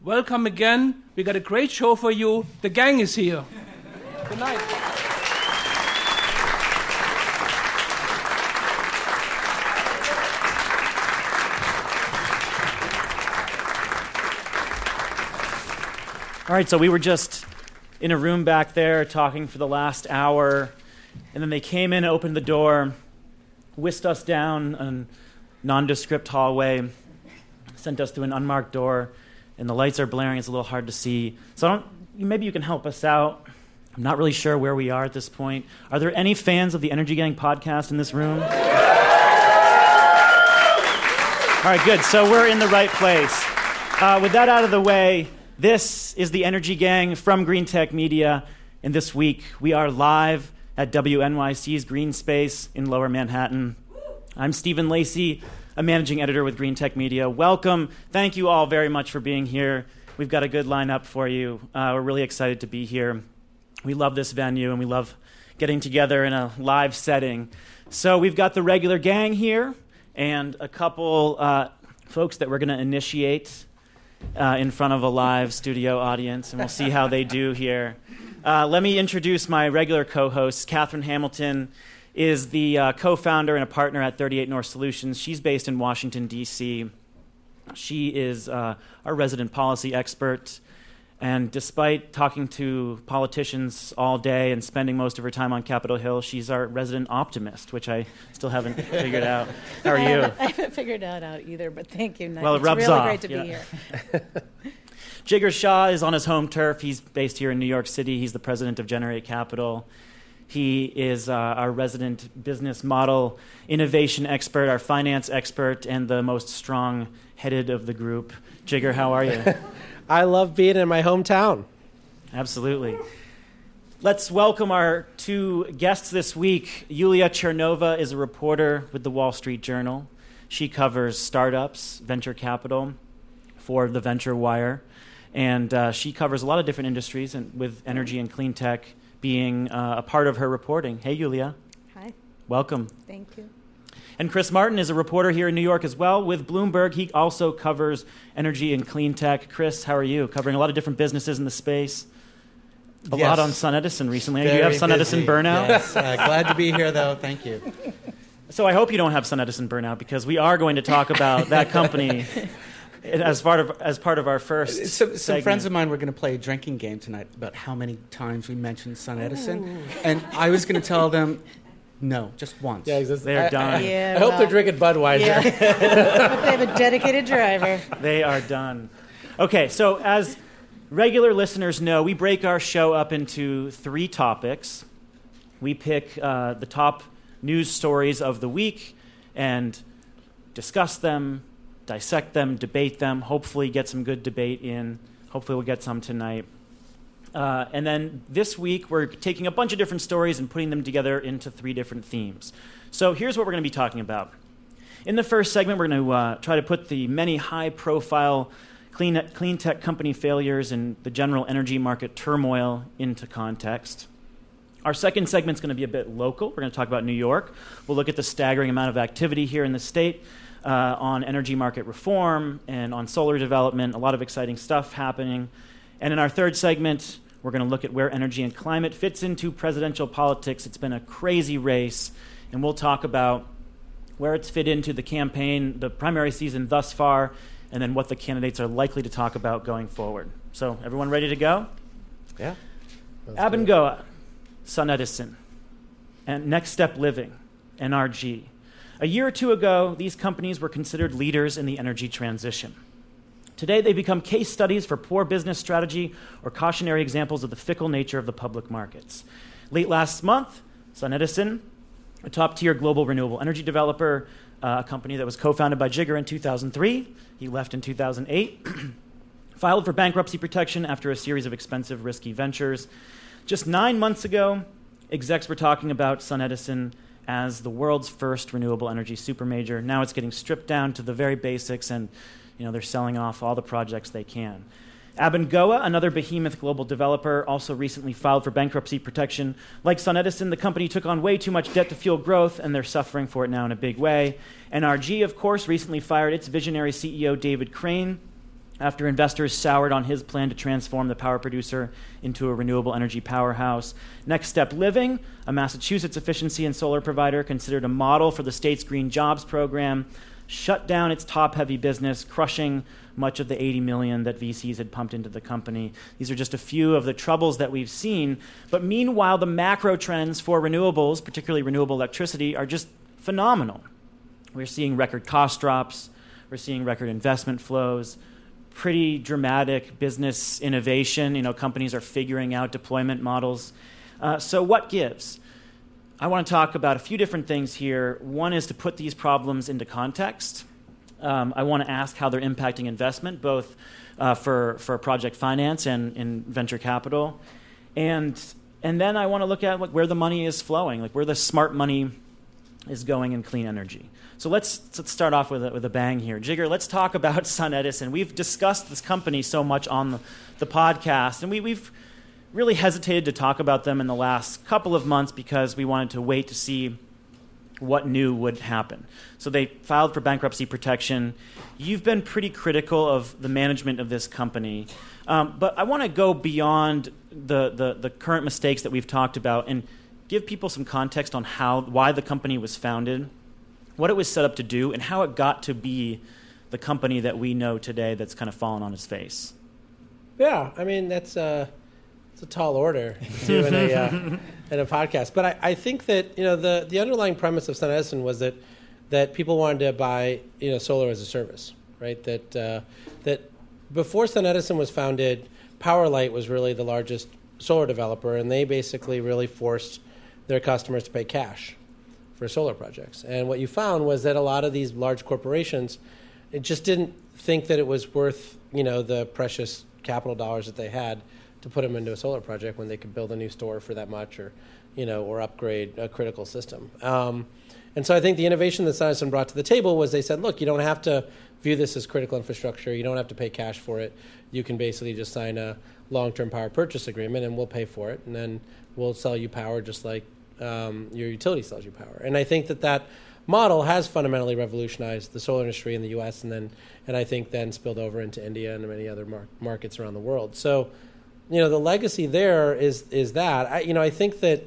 welcome again. We got a great show for you. The gang is here. Good night. All right, so we were just in a room back there talking for the last hour, and then they came in, opened the door, whisked us down a nondescript hallway, sent us through an unmarked door, and the lights are blaring. It's a little hard to see. So maybe you can help us out. I'm not really sure where we are at this point. Are there any fans of the Energy Gang podcast in this room? All right, good. So we're in the right place. Uh, with that out of the way, this is the Energy Gang from Greentech Media, and this week we are live at WNYC's Greene Space in Lower Manhattan. I'm Stephen Lacey, a managing editor with Greentech Media. Welcome. Thank you all very much for being here. We've got a good lineup for you. Uh, we're really excited to be here. We love this venue and we love getting together in a live setting. So we've got the regular gang here and a couple uh, folks that we're going to initiate uh, in front of a live studio audience, and we'll see how they do here. Uh, let me introduce my regular co host. Katherine Hamilton is the uh, co founder and a partner at 38 North Solutions. She's based in Washington, D.C. She is uh, our resident policy expert. And despite talking to politicians all day and spending most of her time on Capitol Hill, she's our resident optimist, which I still haven't figured out. How are I you? Haven't, I haven't figured that out either, but thank you. Well, it it's rubs really off, great to be here. Jigar Shah is on his home turf. He's based here in New York City. He's the president of Generate Capital. He is uh, our resident business model innovation expert, our finance expert, and the most strong headed of the group. Jigar, how are you? I love being in my hometown. Absolutely. Let's welcome our two guests this week. Yuliya Chernova is a reporter with the Wall Street Journal. She covers startups, venture capital for the VentureWire, and uh, she covers a lot of different industries, and with energy and clean tech being uh, a part of her reporting. Hey, Yuliya, Hi, welcome. thank you. And Chris Martin is a reporter here in New York as well with Bloomberg. He also covers energy and clean tech. Chris, how are you? Covering a lot of different businesses in the space. A Yes. lot on SunEdison recently. Do you have SunEdison burnout? Yes, uh, glad to be here, though. Thank you. So I hope you don't have SunEdison burnout because we are going to talk about that company as part of as part of our first. Some, some friends of mine were going to play a drinking game tonight about how many times we mentioned SunEdison, and I was going to tell them, no, just once. Yeah, it's- They're I- done. I, Yeah, I hope well, they're drinking Budweiser. Yeah, but they have a dedicated driver. They are done. Okay, so as regular listeners know, we break our show up into three topics. We pick uh, the top news stories of the week and discuss them, dissect them, debate them, hopefully get some good debate in. Hopefully, we'll get some tonight. Uh, and then this week, we're taking a bunch of different stories and putting them together into three different themes. So here's what we're going to be talking about. In the first segment, we're going to uh, try to put the many high profile clean, clean tech company failures and the general energy market turmoil into context. Our second segment is going to be a bit local. We're going to talk about New York. We'll look at the staggering amount of activity here in the state uh, on energy market reform and on solar development. A lot of exciting stuff happening. And in our third segment, we're going to look at where energy and climate fits into presidential politics. It's been a crazy race, and we'll talk about where it's fit into the campaign, the primary season thus far, and then what the candidates are likely to talk about going forward. So, everyone ready to go? Yeah. Let's do it. Abengoa, SunEdison, and Next Step Living, NRG. A year or two ago, these companies were considered leaders in the energy transition. Today, they become case studies for poor business strategy or cautionary examples of the fickle nature of the public markets. Late last month, SunEdison, a top tier global renewable energy developer, uh, a company that was co founded by Jigar in 2003, he left in 2008, filed for bankruptcy protection after a series of expensive, risky ventures. Just nine months ago, execs were talking about SunEdison as the world's first renewable energy supermajor. Now it's getting stripped down to the very basics, and you know they're selling off all the projects they can. Abengoa, another behemoth global developer, also recently filed for bankruptcy protection. Like SunEdison, the company took on way too much debt to fuel growth, and they're suffering for it now in a big way. NRG, of course, recently fired its visionary CEO, David Crane, after investors soured on his plan to transform the power producer into a renewable energy powerhouse. Next Step Living, a Massachusetts efficiency and solar provider considered a model for the state's green jobs program, shut down its top heavy business, crushing much of the 80 million that VCs had pumped into the company. These are just a few of the troubles that we've seen. But meanwhile, the macro trends for renewables, particularly renewable electricity, are just phenomenal. We're seeing record cost drops, we're seeing record investment flows, pretty dramatic business innovation. You know, companies are figuring out deployment models. Uh, so, what gives? I want to talk about a few different things here. One is to put these problems into context. Um, I want to ask how they're impacting investment, both uh, for, for project finance and in venture capital. And, and then I want to look at like, where the money is flowing, like where the smart money is going in clean energy. So let's, let's start off with a, with a bang here. Jigar, let's talk about SunEdison. We've discussed this company so much on the, the podcast, and we, we've really hesitated to talk about them in the last couple of months because we wanted to wait to see what new would happen. So they filed for bankruptcy protection. You've been pretty critical of the management of this company. Um, but I want to go beyond the, the, the, current mistakes that we've talked about and give people some context on how, why the company was founded, what it was set up to do, and how it got to be the company that we know today that's kind of fallen on its face. Yeah, I mean, that's. Uh it's a tall order to in a uh, in a podcast. But I, I think that you know the the underlying premise of SunEdison was that that people wanted to buy you know solar as a service, right? That uh, that before SunEdison was founded, PowerLight was really the largest solar developer, and they basically really forced their customers to pay cash for solar projects. And what you found was that a lot of these large corporations it just didn't think that it was worth you know the precious capital dollars that they had to put them into a solar project when they could build a new store for that much or you know or upgrade a critical system um, and so I think the innovation that SunEdison brought to the table was they said, look, you don't have to view this as critical infrastructure. You don't have to pay cash for it. You can basically just sign a long-term power purchase agreement, and we'll pay for it, and then we'll sell you power just like um, your utility sells you power. And I think that that model has fundamentally revolutionized the solar industry in the U.S. and then and I think then spilled over into India and many other mar- markets around the world. So you know the legacy there is is that I, you know I think that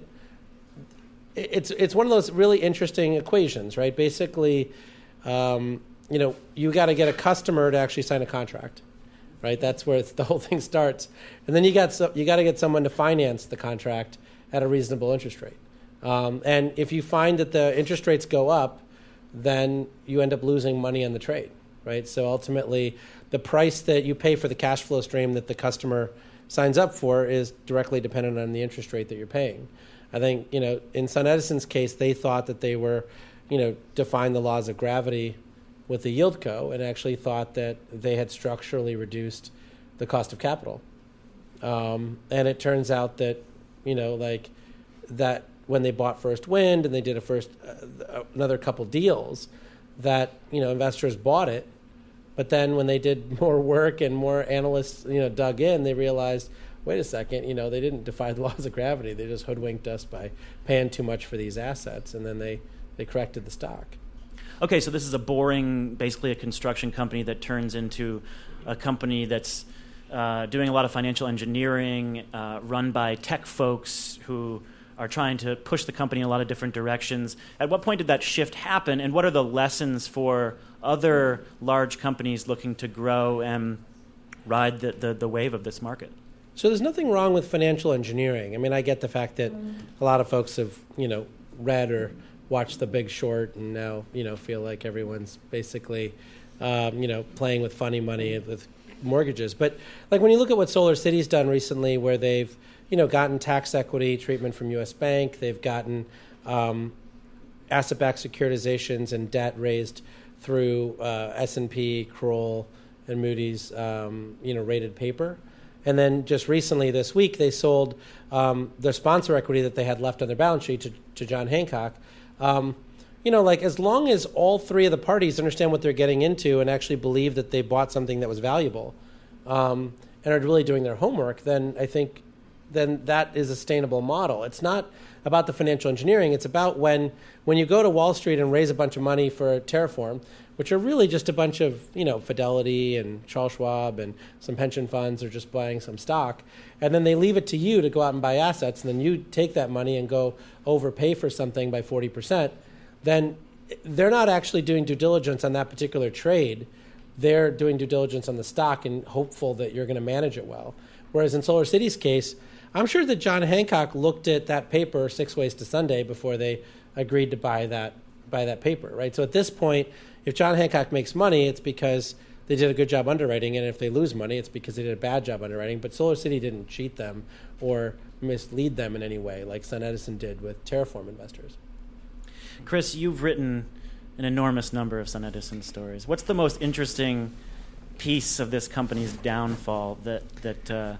it's it's one of those really interesting equations, right? Basically, um, you know, you got to get a customer to actually sign a contract, right? That's where the whole thing starts, and then you got so, you got to get someone to finance the contract at a reasonable interest rate. Um, and if you find that the interest rates go up, then you end up losing money on the trade, right? So ultimately, the price that you pay for the cash flow stream that the customer signs up for is directly dependent on the interest rate that you're paying. I think, you know, in SunEdison's case, they thought that they were, you know, defying the laws of gravity with the yieldco and actually thought that they had structurally reduced the cost of capital. Um, and it turns out that, you know, like that when they bought First Wind and they did a first, uh, another couple deals, that, you know, investors bought it but then when they did more work and more analysts, you know, dug in, they realized, wait a second, you know, they didn't defy the laws of gravity. They just hoodwinked us by paying too much for these assets, and then they they corrected the stock. Okay, so this is a boring, basically a construction company that turns into a company that's uh, doing a lot of financial engineering, uh, run by tech folks who are trying to push the company in a lot of different directions. At what point did that shift happen, and what are the lessons for other large companies looking to grow and ride the, the, the wave of this market? So there's nothing wrong with financial engineering. I mean, I get the fact that a lot of folks have, you know, read or watched The Big Short and now, you know, feel like everyone's basically, um, you know, playing with funny money with mortgages. But like when you look at what SolarCity's done recently, where they've, you know, gotten tax equity treatment from U.S. Bank, they've gotten um, asset-backed securitizations and debt raised through uh, S&P, Kroll, and Moody's, um, you know, rated paper. And then just recently this week, they sold um, their sponsor equity that they had left on their balance sheet to, to John Hancock. Um, you know, like as long as all three of the parties understand what they're getting into and actually believe that they bought something that was valuable um, and are really doing their homework, then I think then that is a sustainable model. It's not about the financial engineering. It's about when when you go to Wall Street and raise a bunch of money for a Terraform, which are really just a bunch of you know Fidelity and Charles Schwab and some pension funds are just buying some stock, and then they leave it to you to go out and buy assets, and then you take that money and go overpay for something by forty percent. Then they're not actually doing due diligence on that particular trade. They're doing due diligence on the stock and hopeful that you're going to manage it well. Whereas in SolarCity's case, I'm sure that John Hancock looked at that paper, Six Ways to Sunday, before they agreed to buy that buy that paper, right? So at this point, if John Hancock makes money, it's because they did a good job underwriting, and if they lose money, it's because they did a bad job underwriting. But SolarCity didn't cheat them or mislead them in any way, like SunEdison did with Terraform investors. Chris, you've written an enormous number of SunEdison stories. What's the most interesting piece of this company's downfall that that uh,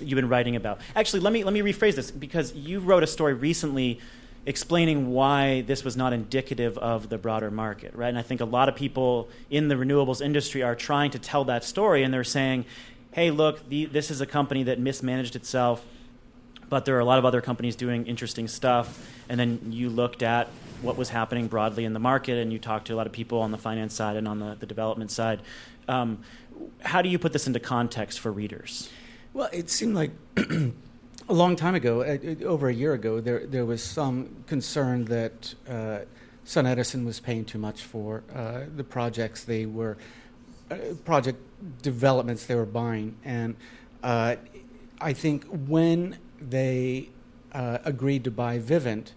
you've been writing about? Actually, let me let me rephrase this because you wrote a story recently explaining why this was not indicative of the broader market, right? And I think a lot of people in the renewables industry are trying to tell that story, and they're saying, "Hey, look, the, this is a company that mismanaged itself." But there are a lot of other companies doing interesting stuff. And then you looked at what was happening broadly in the market, and you talked to a lot of people on the finance side and on the, the development side. Um, how do you put this into context for readers? Well, it seemed like a long time ago, uh, uh, over a year ago, there there was some concern that uh, SunEdison was paying too much for uh, the projects they were uh, project developments they were buying, and uh, I think when they agreed to buy Vivint,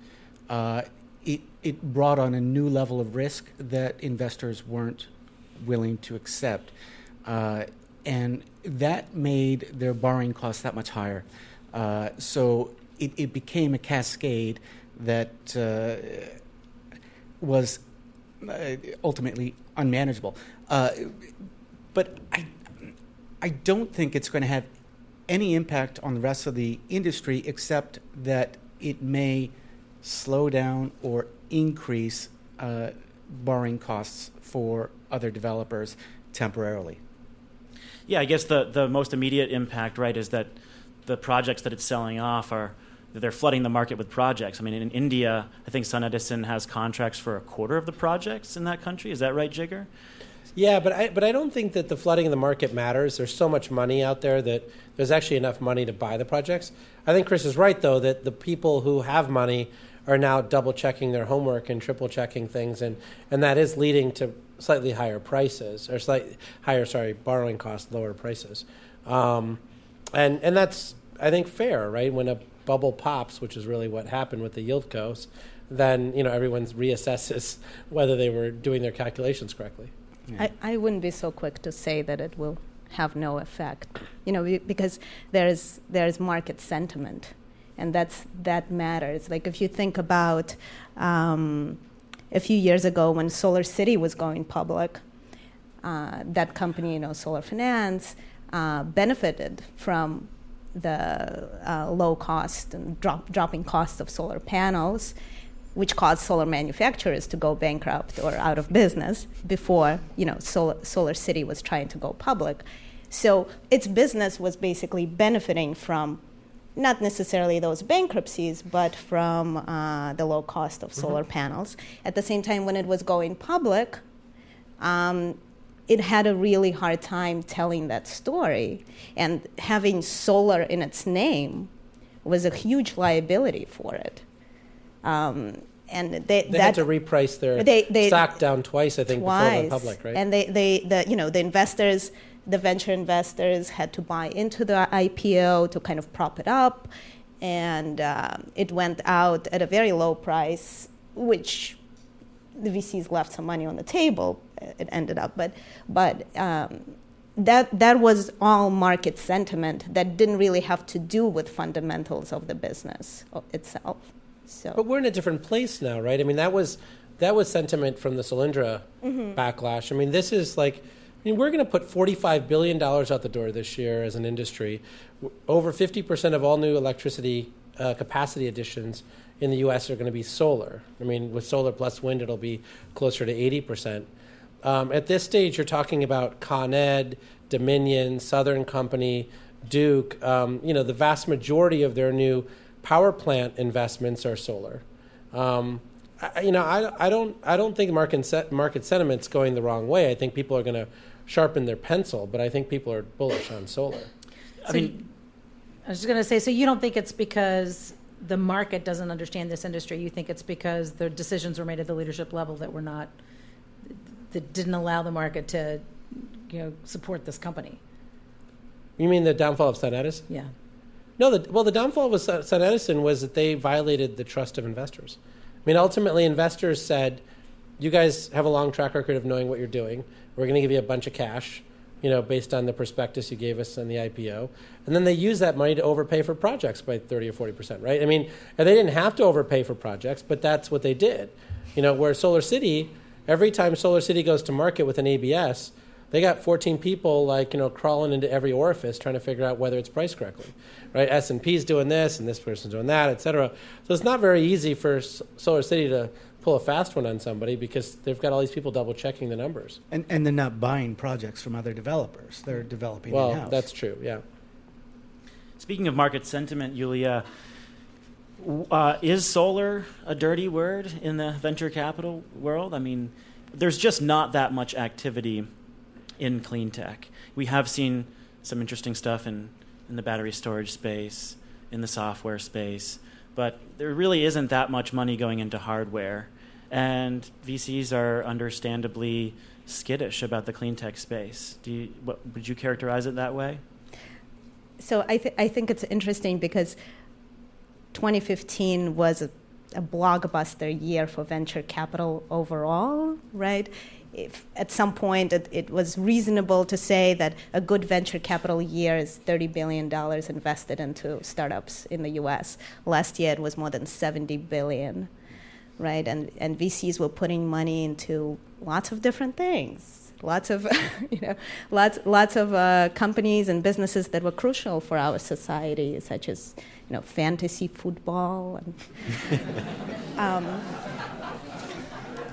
it it brought on a new level of risk that investors weren't willing to accept. And that made their borrowing costs that much higher. Uh, so it, it, became a cascade that uh, was uh, ultimately unmanageable. Uh, but I, I don't think it's going to have any impact on the rest of the industry except that it may slow down or increase uh, borrowing costs for other developers temporarily. Yeah, I guess the, the most immediate impact, right, is that the projects that it's selling off are they're flooding the market with projects. I mean, in India, I think SunEdison has contracts for a quarter of the projects in that country. Is that right, Jigar? Yeah, but I but I don't think that the flooding of the market matters. There's so much money out there that there's actually enough money to buy the projects. I think Chris is right though that the people who have money are now double checking their homework and triple checking things, and, and that is leading to slightly higher prices or slightly higher, sorry, borrowing costs, lower prices. Um, and, and that's, I think, fair, right? When a bubble pops, which is really what happened with the yieldcos, then you know everyone reassesses whether they were doing their calculations correctly. Yeah. I, I wouldn't be so quick to say that it will have no effect, you know, because there's there's market sentiment and that's that matters. Like if you think about um, a few years ago when SolarCity was going public, uh, that company, you know, Solar Finance, uh, benefited from the uh, low cost and drop, dropping cost of solar panels, which caused solar manufacturers to go bankrupt or out of business before you know Solar, SolarCity was trying to go public. So its business was basically benefiting from not necessarily those bankruptcies, but from uh, the low cost of solar mm-hmm. panels. At the same time, when it was going public, um, it had a really hard time telling that story. And having solar in its name was a huge liability for it. Um, and they, they that, had to reprice their they, they, stock down twice, I think, twice. before it went public, right? And they, they, the, you know, the investors the venture investors had to buy into the IPO to kind of prop it up, and uh, it went out at a very low price, which the VCs left some money on the table. It ended up, but but um, that that was all market sentiment that didn't really have to do with fundamentals of the business itself. So, but we're in a different place now, right? I mean, that was that was sentiment from the Solyndra mm-hmm. backlash. I mean, this is like I mean, we're going to put $45 billion out the door this year as an industry. Over 50% of all new electricity uh, capacity additions in the U.S. are going to be solar. I mean, with solar plus wind, it'll be closer to 80%. Um, at this stage, you're talking about Con Ed, Dominion, Southern Company, Duke, um, you know, the vast majority of their new power plant investments are solar. Um, I, you know, I, I don't I don't think market market sentiment's going the wrong way. I think people are going to sharpen their pencil, but I think people are bullish on solar. I mean, I was just going to say, so you don't think it's because the market doesn't understand this industry? You think it's because the decisions were made at the leadership level that were not that didn't allow the market to, you know, support this company? You mean the downfall of SunEdison? Yeah. No, the, well, the downfall of SunEdison was that they violated the trust of investors. I mean, ultimately, investors said, "You guys have a long track record of knowing what you're doing. We're going to give you a bunch of cash, you know, based on the prospectus you gave us on the IPO." And then they use that money to overpay for projects by 30 or 40 percent, right? I mean, and they didn't have to overpay for projects, but that's what they did. You know, where SolarCity, every time SolarCity goes to market with an ABS, they got 14 people like you know crawling into every orifice trying to figure out whether it's priced correctly right s&p's doing this and this person's doing that et cetera so it's not very easy for SolarCity to pull a fast one on somebody because they've got all these people double checking the numbers And, and they're not buying projects from other developers. They're developing well in-house. that's true yeah speaking of market sentiment, Yuliya, uh, is solar a dirty word in the venture capital world? I mean, there's just not that much activity in clean tech. We have seen some interesting stuff in, in the battery storage space, in the software space, but there really isn't that much money going into hardware. And VCs are understandably skittish about the clean tech space. Do you, what, would you characterize it that way? So I, th- I think it's interesting because 2015 was a, a blockbuster year for venture capital overall, right? If at some point it, it, was reasonable to say that a good venture capital year is $30 billion invested into startups in the US. Last year it was more than 70 billion, right? And, and VCs were putting money into lots of different things. Lots of, you know, lots, lots of uh, companies and businesses that were crucial for our society, such as, you know, fantasy football. And, um,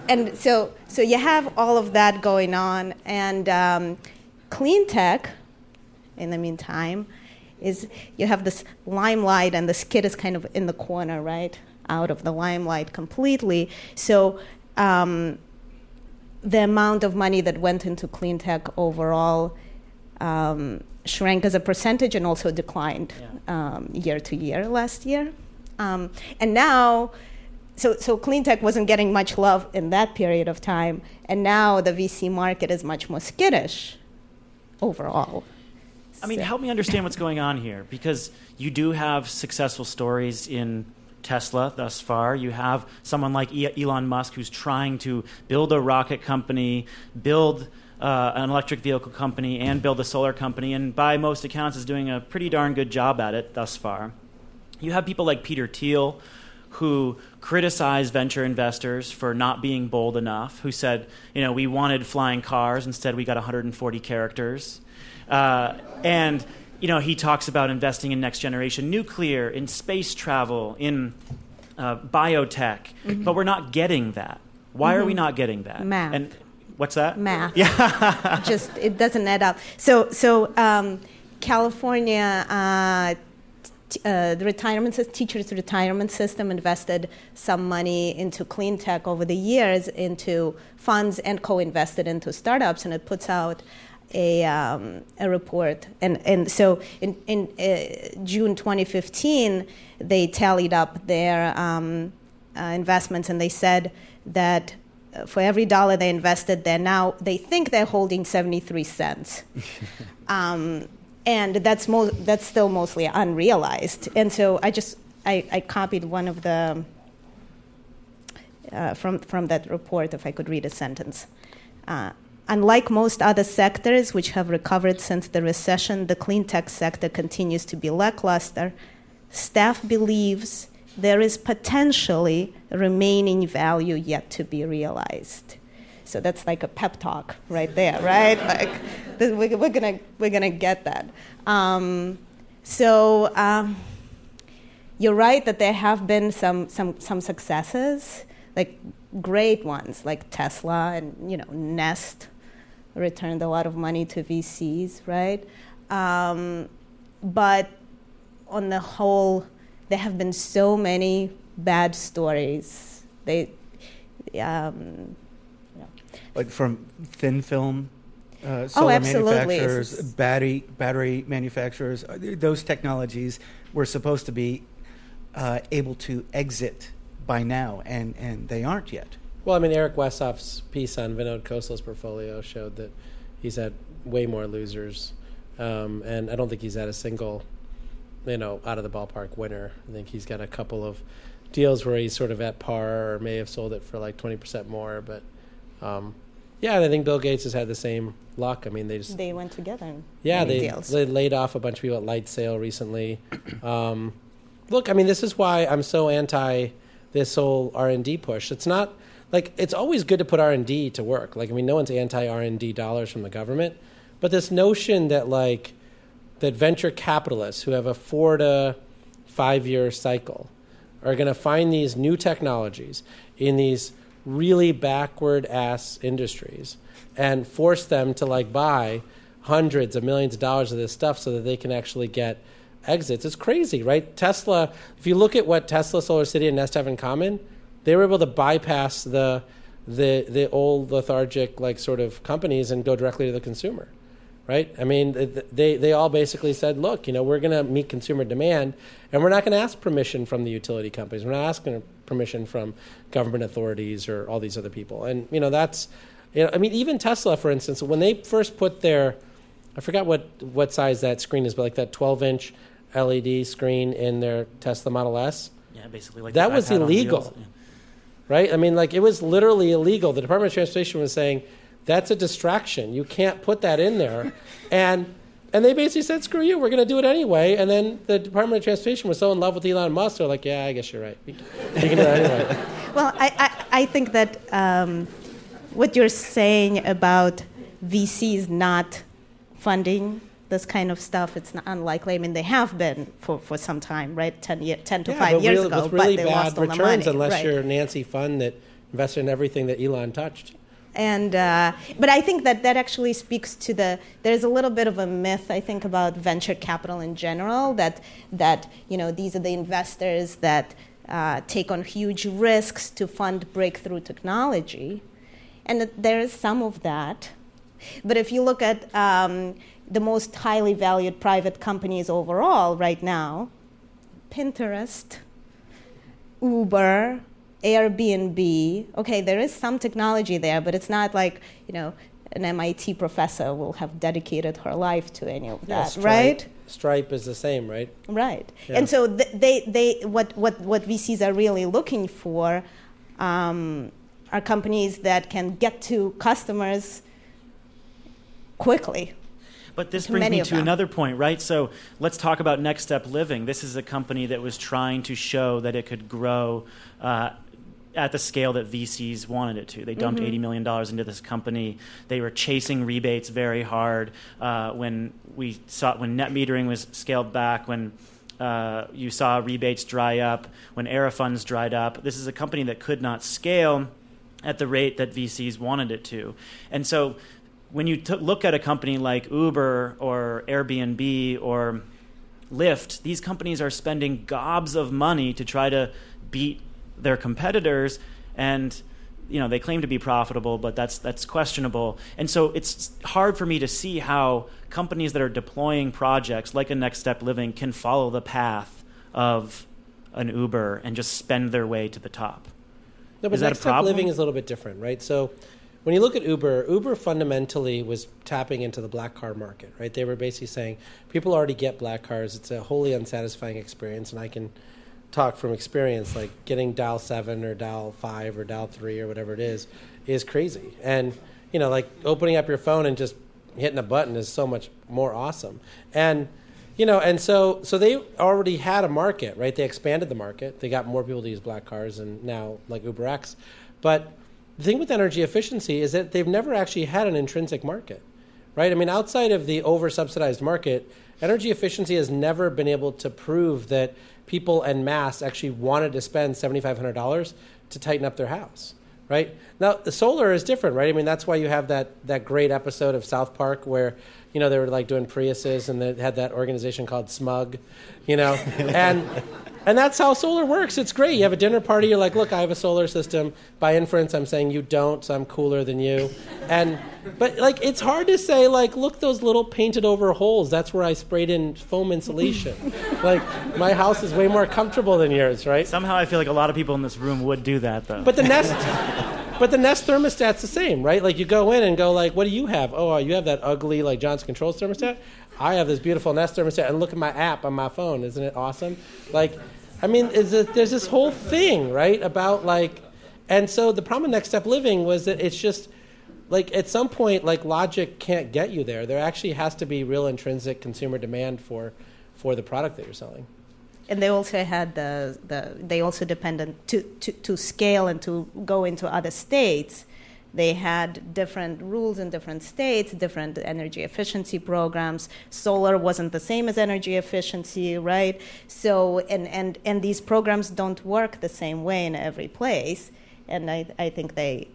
and so, so you have all of that going on, and um, clean tech, in the meantime, is you have this limelight, and the skid is kind of in the corner, right, out of the limelight completely. So. Um, the amount of money that went into clean tech overall um, shrank as a percentage and also declined yeah. um, year to year last year. Um, and now so, so clean tech wasn't getting much love in that period of time, and now the VC market is much more skittish overall. I mean, so. help me understand what's going on here because you do have successful stories in Tesla thus far. You have someone like Elon Musk who's trying to build a rocket company, build uh, an electric vehicle company, and build a solar company, and by most accounts is doing a pretty darn good job at it thus far. You have people like Peter Thiel who criticized venture investors for not being bold enough, who said, you know, we wanted flying cars, instead we got 140 characters. Uh, and, you know, he talks about investing in next generation nuclear, in space travel, in uh, biotech, mm-hmm. but we're not getting that. Why mm-hmm. are we mm-hmm. not getting that? Math. And what's that? Math. Yeah. Just it doesn't add up. So so um, California uh, uh, the retirement teachers retirement system invested some money into clean tech over the years into funds and co-invested into startups and it puts out a, um, a report and, and so in, in uh, june 2015 they tallied up their um, uh, investments and they said that uh, for every dollar they invested, they're now they think they're holding 73 cents. um, and that's mo- that's still mostly unrealized. And so I just I, I copied one of the uh, from from that report. If I could read a sentence. Uh, Unlike most other sectors which have recovered since the recession, the clean tech sector continues to be lackluster. Staff believes there is potentially remaining value yet to be realized. So that's like a pep talk right there, right? like we're, we're gonna we're gonna get that. Um, so um, you're right that there have been some some some successes, like great ones, like Tesla and you know Nest returned a lot of money to VCs, right? Um, but on the whole, there have been so many bad stories. They, um, like from thin film uh, solar Oh, absolutely. manufacturers, battery battery manufacturers. uh, Those technologies were supposed to be uh, able to exit by now, and and they aren't yet. Well, I mean, Eric Wesoff's piece on Vinod Khosla's portfolio showed that he's had way more losers, um, and I don't think he's had a single, you know, out of the ballpark winner. I think he's got a couple of deals where he's sort of at par or may have sold it for like twenty percent more, but um, yeah, and I think Bill Gates has had the same luck. I mean, they just they went together. yeah, they, deals. they laid off a bunch of people at LightSail recently. Um, look, I mean, this is why I'm so anti this whole R and D push. It's not like it's always good to put R and D to work. Like, I mean, no one's anti R and D dollars from the government, but this notion that like that venture capitalists who have a four to five year cycle are going to find these new technologies in these really backward ass industries and force them to like buy hundreds of millions of dollars of this stuff so that they can actually get exits. It's crazy, right? Tesla, if you look at what Tesla, SolarCity, and Nest have in common, they were able to bypass the the the old lethargic like sort of companies and go directly to the consumer right? I mean, they they all basically said, look, you know, we're going to meet consumer demand, and we're not going to ask permission from the utility companies. We're not asking permission from government authorities or all these other people. And you know, that's, you know, I mean, even Tesla, for instance, when they first put their, I forgot what what size that screen is, but like that 12 inch LED screen in their Tesla Model S. Yeah, basically like That was illegal. Yeah. right? I mean, like it was literally illegal. The Department of Transportation was saying that's a distraction. You can't put that in there, and and they basically said, "Screw you, we're going to do it anyway." And then the Department of Transportation was so in love with Elon Musk, they're like, "Yeah, I guess you're right. We, can do that anyway." Well, I, I, I think that um, what you're saying about VCs not funding this kind of stuff, it's not unlikely. I mean, they have been for, for some time, right? 10, year, 10 to Yeah, 5 but years real- ago, really but they bad lost all the returns money. unless right. you're Nancy Pfund that invested in everything that Elon touched. And uh, but I think that that actually speaks to the. There's a little bit of a myth I think about venture capital in general that that you know these are the investors that uh, take on huge risks to fund breakthrough technology, and there is some of that. But if you look at um, the most highly valued private companies overall right now, Pinterest, Uber, Airbnb. Okay, there is some technology there, but it's not like, you know, an MIT professor will have dedicated her life to any of Yeah, that, Stripe- right? Stripe is the same, right? Right. Yeah. And so th- they, they, what, what, what VCs are really looking for um, are companies that can get to customers quickly. But this brings me to them. another point, right? So let's talk about Next Step Living. This is a company that was trying to show that it could grow uh, at the scale that VCs wanted it to. They dumped $80 million into this company. They were chasing rebates very hard. Uh, when we saw when net metering was scaled back, when uh, you saw rebates dry up, when ARRA funds dried up. This is a company that could not scale at the rate that VCs wanted it to. And so when you t- look at a company like Uber or Airbnb or Lyft, these companies are spending gobs of money to try to beat their competitors and you know they claim to be profitable but that's that's questionable and so it's hard for me to see how companies that are deploying projects like a next step living can follow the path of an uber and just spend their way to the top No, but Is that a next step living is a little bit different, right? So when you look at Uber, Uber fundamentally was tapping into the black car market, right? They were basically saying people already get black cars. It's a wholly unsatisfying experience, and I can talk from experience. Like getting dial seven or dial five or dial three or whatever it is is crazy, and you know, like opening up your phone and just hitting a button is so much more awesome. And you know, and so so they already had a market, right? They expanded the market. They got more people to use black cars, and now like UberX. But the thing with energy efficiency is that they've never actually had an intrinsic market, right? I mean, outside of the over subsidized market, energy efficiency has never been able to prove that people en masse actually wanted to spend seventy five hundred dollars to tighten up their house right now the solar is different right i mean that's why you have that that great episode of south park where you know, they were like doing Priuses, and they had that organization called Smug, you know, and and that's how solar works. It's great. You have a dinner party. You're like, look, I have a solar system. By inference, I'm saying you don't, so I'm cooler than you. And but like, it's hard to say like, look, those little painted over holes. That's where I sprayed in foam insulation. like, my house is way more comfortable than yours, right? Somehow I feel like a lot of people in this room would do that, though. But the Nest, but the Nest thermostat's the same, right? Like you go in and go like, what do you have? Oh, uh, you have that ugly like Johnson Controls thermostat. I have this beautiful Nest thermostat, and look at my app on my phone. Isn't it awesome? Like, I mean, is it, there's this whole thing, right, about like, and so the problem with Next Step Living was that it's just like at some point, like logic can't get you there. There actually has to be real intrinsic consumer demand for for the product that you're selling. And they also had the, the they also depended to, to, to scale and to go into other states they had different rules in different states different energy efficiency programs. Solar wasn't the same as energy efficiency right? So and and, and these programs don't work the same way in every place. And i, I think they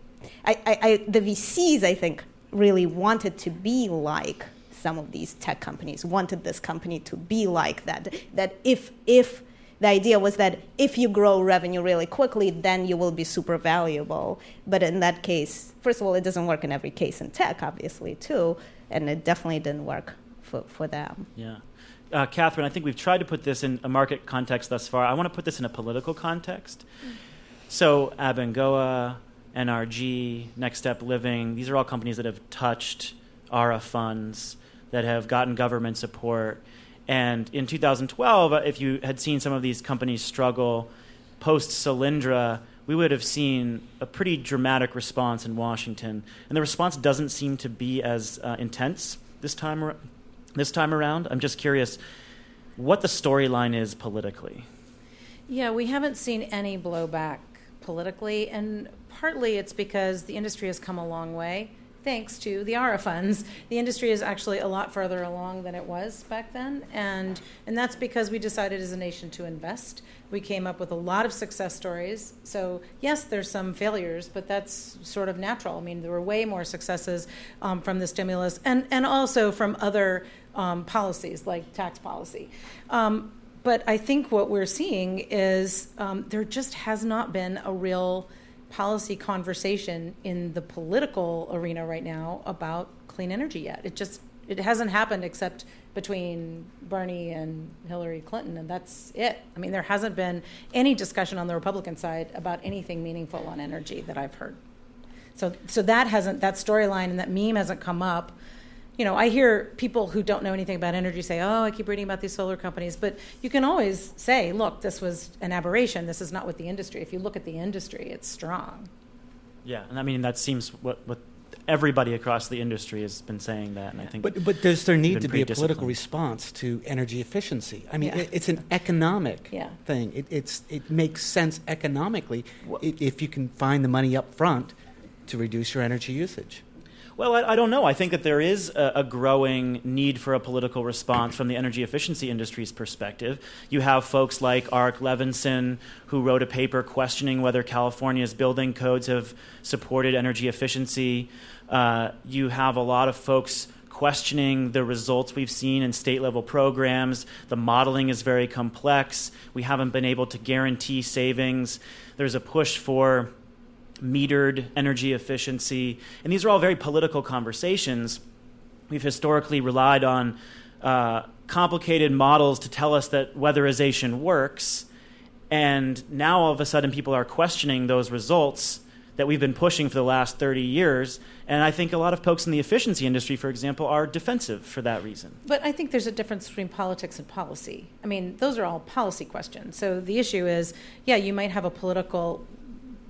I, I, I the vcs i think really wanted to be like some of these tech companies wanted this company to be like that. That if if the idea was that if you grow revenue really quickly, then you will be super valuable. But in that case, first of all, it doesn't work in every case in tech, obviously too, and it definitely didn't work for, for them. Yeah. Uh, Katherine, I think we've tried to put this in a market context thus far. I want to put this in a political context. So, Abengoa, NRG, Next Step Living, these are all companies that have touched ARRA funds, that have gotten government support. And in 2012, uh, if you had seen some of these companies struggle post Solyndra, we would have seen a pretty dramatic response in Washington. And the response doesn't seem to be as uh, intense this time, this time around. I'm just curious what the storyline is politically. Yeah, we haven't seen any blowback politically, and partly it's because the industry has come a long way. Thanks to the ARRA funds, the industry is actually a lot further along than it was back then, and and that's because we decided as a nation to invest. We came up with a lot of success stories. So yes, there's some failures, but that's sort of natural. I mean, there were way more successes um, from the stimulus, and and also from other um, policies like tax policy. Um, but I think what we're seeing is um, there just has not been a real policy conversation in the political arena right now about clean energy yet. It just it hasn't happened except between Bernie and Hillary Clinton, and that's it. I mean, there hasn't been any discussion on the Republican side about anything meaningful on energy that I've heard. So, so that hasn't that storyline and that meme hasn't come up you know, I hear people who don't know anything about energy say, "Oh, I keep reading about these solar companies," but you can always say, "Look, this was an aberration. This is not what the industry." If you look at the industry, it's strong. Yeah, and I mean that seems what what everybody across the industry has been saying that, and I think. But, but does there need to be a political response to energy efficiency? I mean, Yeah. it, it's an economic Yeah. thing. It, it's, it makes sense economically i- if you can find the money up front to reduce your energy usage. Well, I, I don't know. I think that there is a, a growing need for a political response from the energy efficiency industry's perspective. You have folks like Arik Levinson, who wrote a paper questioning whether California's building codes have supported energy efficiency. Uh, you have a lot of folks questioning the results we've seen in state level programs. The modeling is very complex. We haven't been able to guarantee savings. There's a push for metered energy efficiency. And these are all very political conversations. We've historically relied on uh, complicated models to tell us that weatherization works. And now all of a sudden, people are questioning those results that we've been pushing for the last 30 years. And I think a lot of folks in the efficiency industry, for example, are defensive for that reason. But I think there's a difference between politics and policy. I mean, those are all policy questions. So the issue is, yeah, you might have a political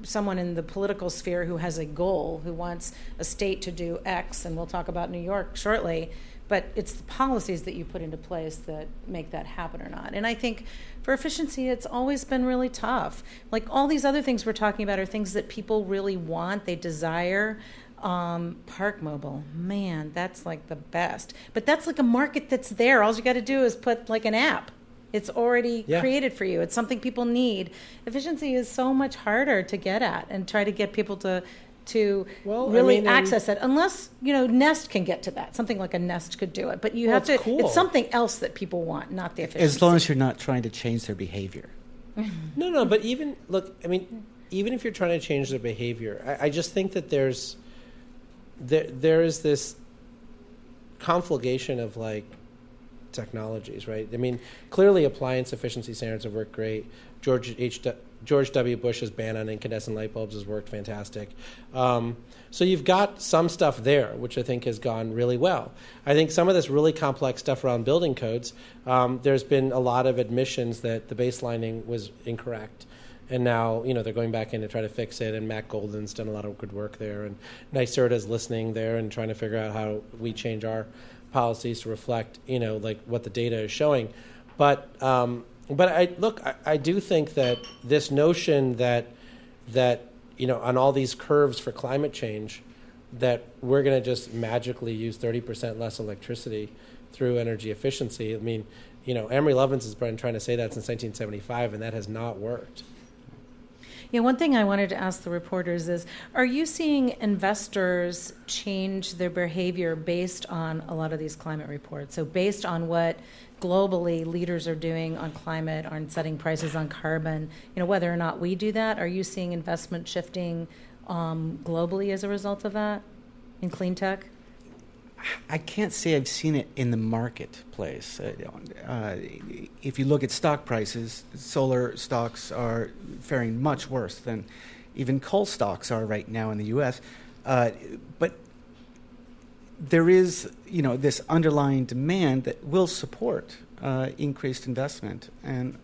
someone in the political sphere who has a goal, who wants a state to do X, and we'll talk about New York shortly. But it's the policies that you put into place that make that happen or not. And I think for efficiency, it's always been really tough. Like all these other things we're talking about are things that people really want, they desire. Um, ParkMobile, man, that's like the best. But that's like a market that's there. All you got to do is put like an app. It's already Yeah. created for you. It's something people need. Efficiency is so much harder to get at and try to get people to to Well, I really mean, um, access it, unless you know Nest can get to that. Something like a Nest could do it, but you Well, have to. it's cool. It's something else that people want, not the efficiency. As long as you're not trying to change their behavior. No, no, but even look, I mean, even if you're trying to change their behavior, I, I just think that there's there there is this conflagration of like technologies, right? I mean, clearly appliance efficiency standards have worked great. George H. George W. Bush's ban on incandescent light bulbs has worked fantastic. Um, so you've got some stuff there, which I think has gone really well. I think some of this really complex stuff around building codes, um, there's been a lot of admissions that the baselining was incorrect. And now, you know, they're going back in to try to fix it, and Matt Golden's done a lot of good work there, and NYSERDA's listening there and trying to figure out how we change our policies to reflect, you know, like what the data is showing. But um, but I look, I, I do think that this notion that that you know on all these curves for climate change, that we're going to just magically use thirty percent less electricity through energy efficiency. I mean, you know, Amory Lovins has been trying to say that since 1975, and that has not worked. Yeah, one thing I wanted to ask the reporters is Are you seeing investors change their behavior based on a lot of these climate reports? So, based on what globally leaders are doing on climate, on setting prices on carbon, you know, whether or not we do that, are you seeing investment shifting um, globally as a result of that in clean tech? I can't say I've seen it in the marketplace. Uh, uh, if you look at stock prices, solar stocks are faring much worse than even coal stocks are right now in the U.S. Uh, but there is, you know, this underlying demand that will support uh, increased investment, and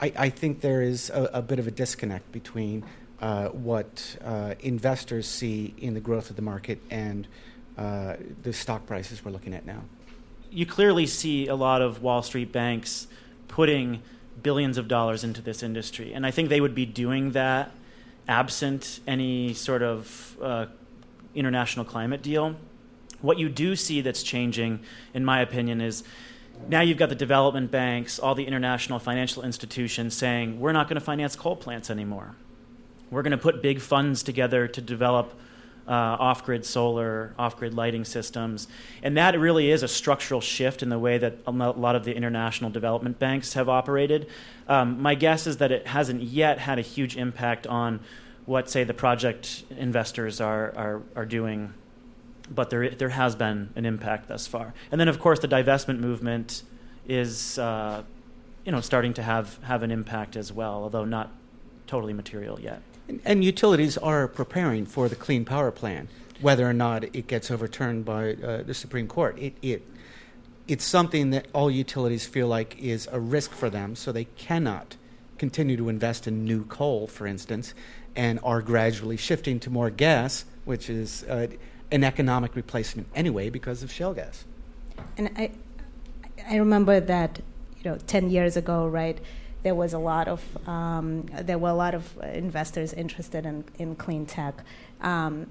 I, I, think there is a, a, bit of a disconnect between uh, what uh, investors see in the growth of the market and uh, the stock prices we're looking at now. You clearly see a lot of Wall Street banks putting billions of dollars into this industry, and I think they would be doing that absent any sort of uh, international climate deal. What you do see that's changing, in my opinion, is now you've got the development banks, all the international financial institutions saying, we're not going to finance coal plants anymore. We're going to put big funds together to develop uh, off grid solar, off grid lighting systems. And that really is a structural shift in the way that a lot of the international development banks have operated. Um, my guess is that it hasn't yet had a huge impact on what, say, the project investors are, are, are doing, but there, there has been an impact thus far. And then, of course, the divestment movement is uh, you know, starting to have, have an impact as well, although not totally material yet. And, and, utilities are preparing for the Clean Power Plan, whether or not it gets overturned by uh, the Supreme Court. It, it, it's something that all utilities feel like is a risk for them, so they cannot continue to invest in new coal, for instance, and are gradually shifting to more gas, which is uh, an economic replacement anyway because of shale gas. And I, I remember that, you know, 10 years ago, right? There was a lot of um, there were a lot of investors interested in, in clean tech, um,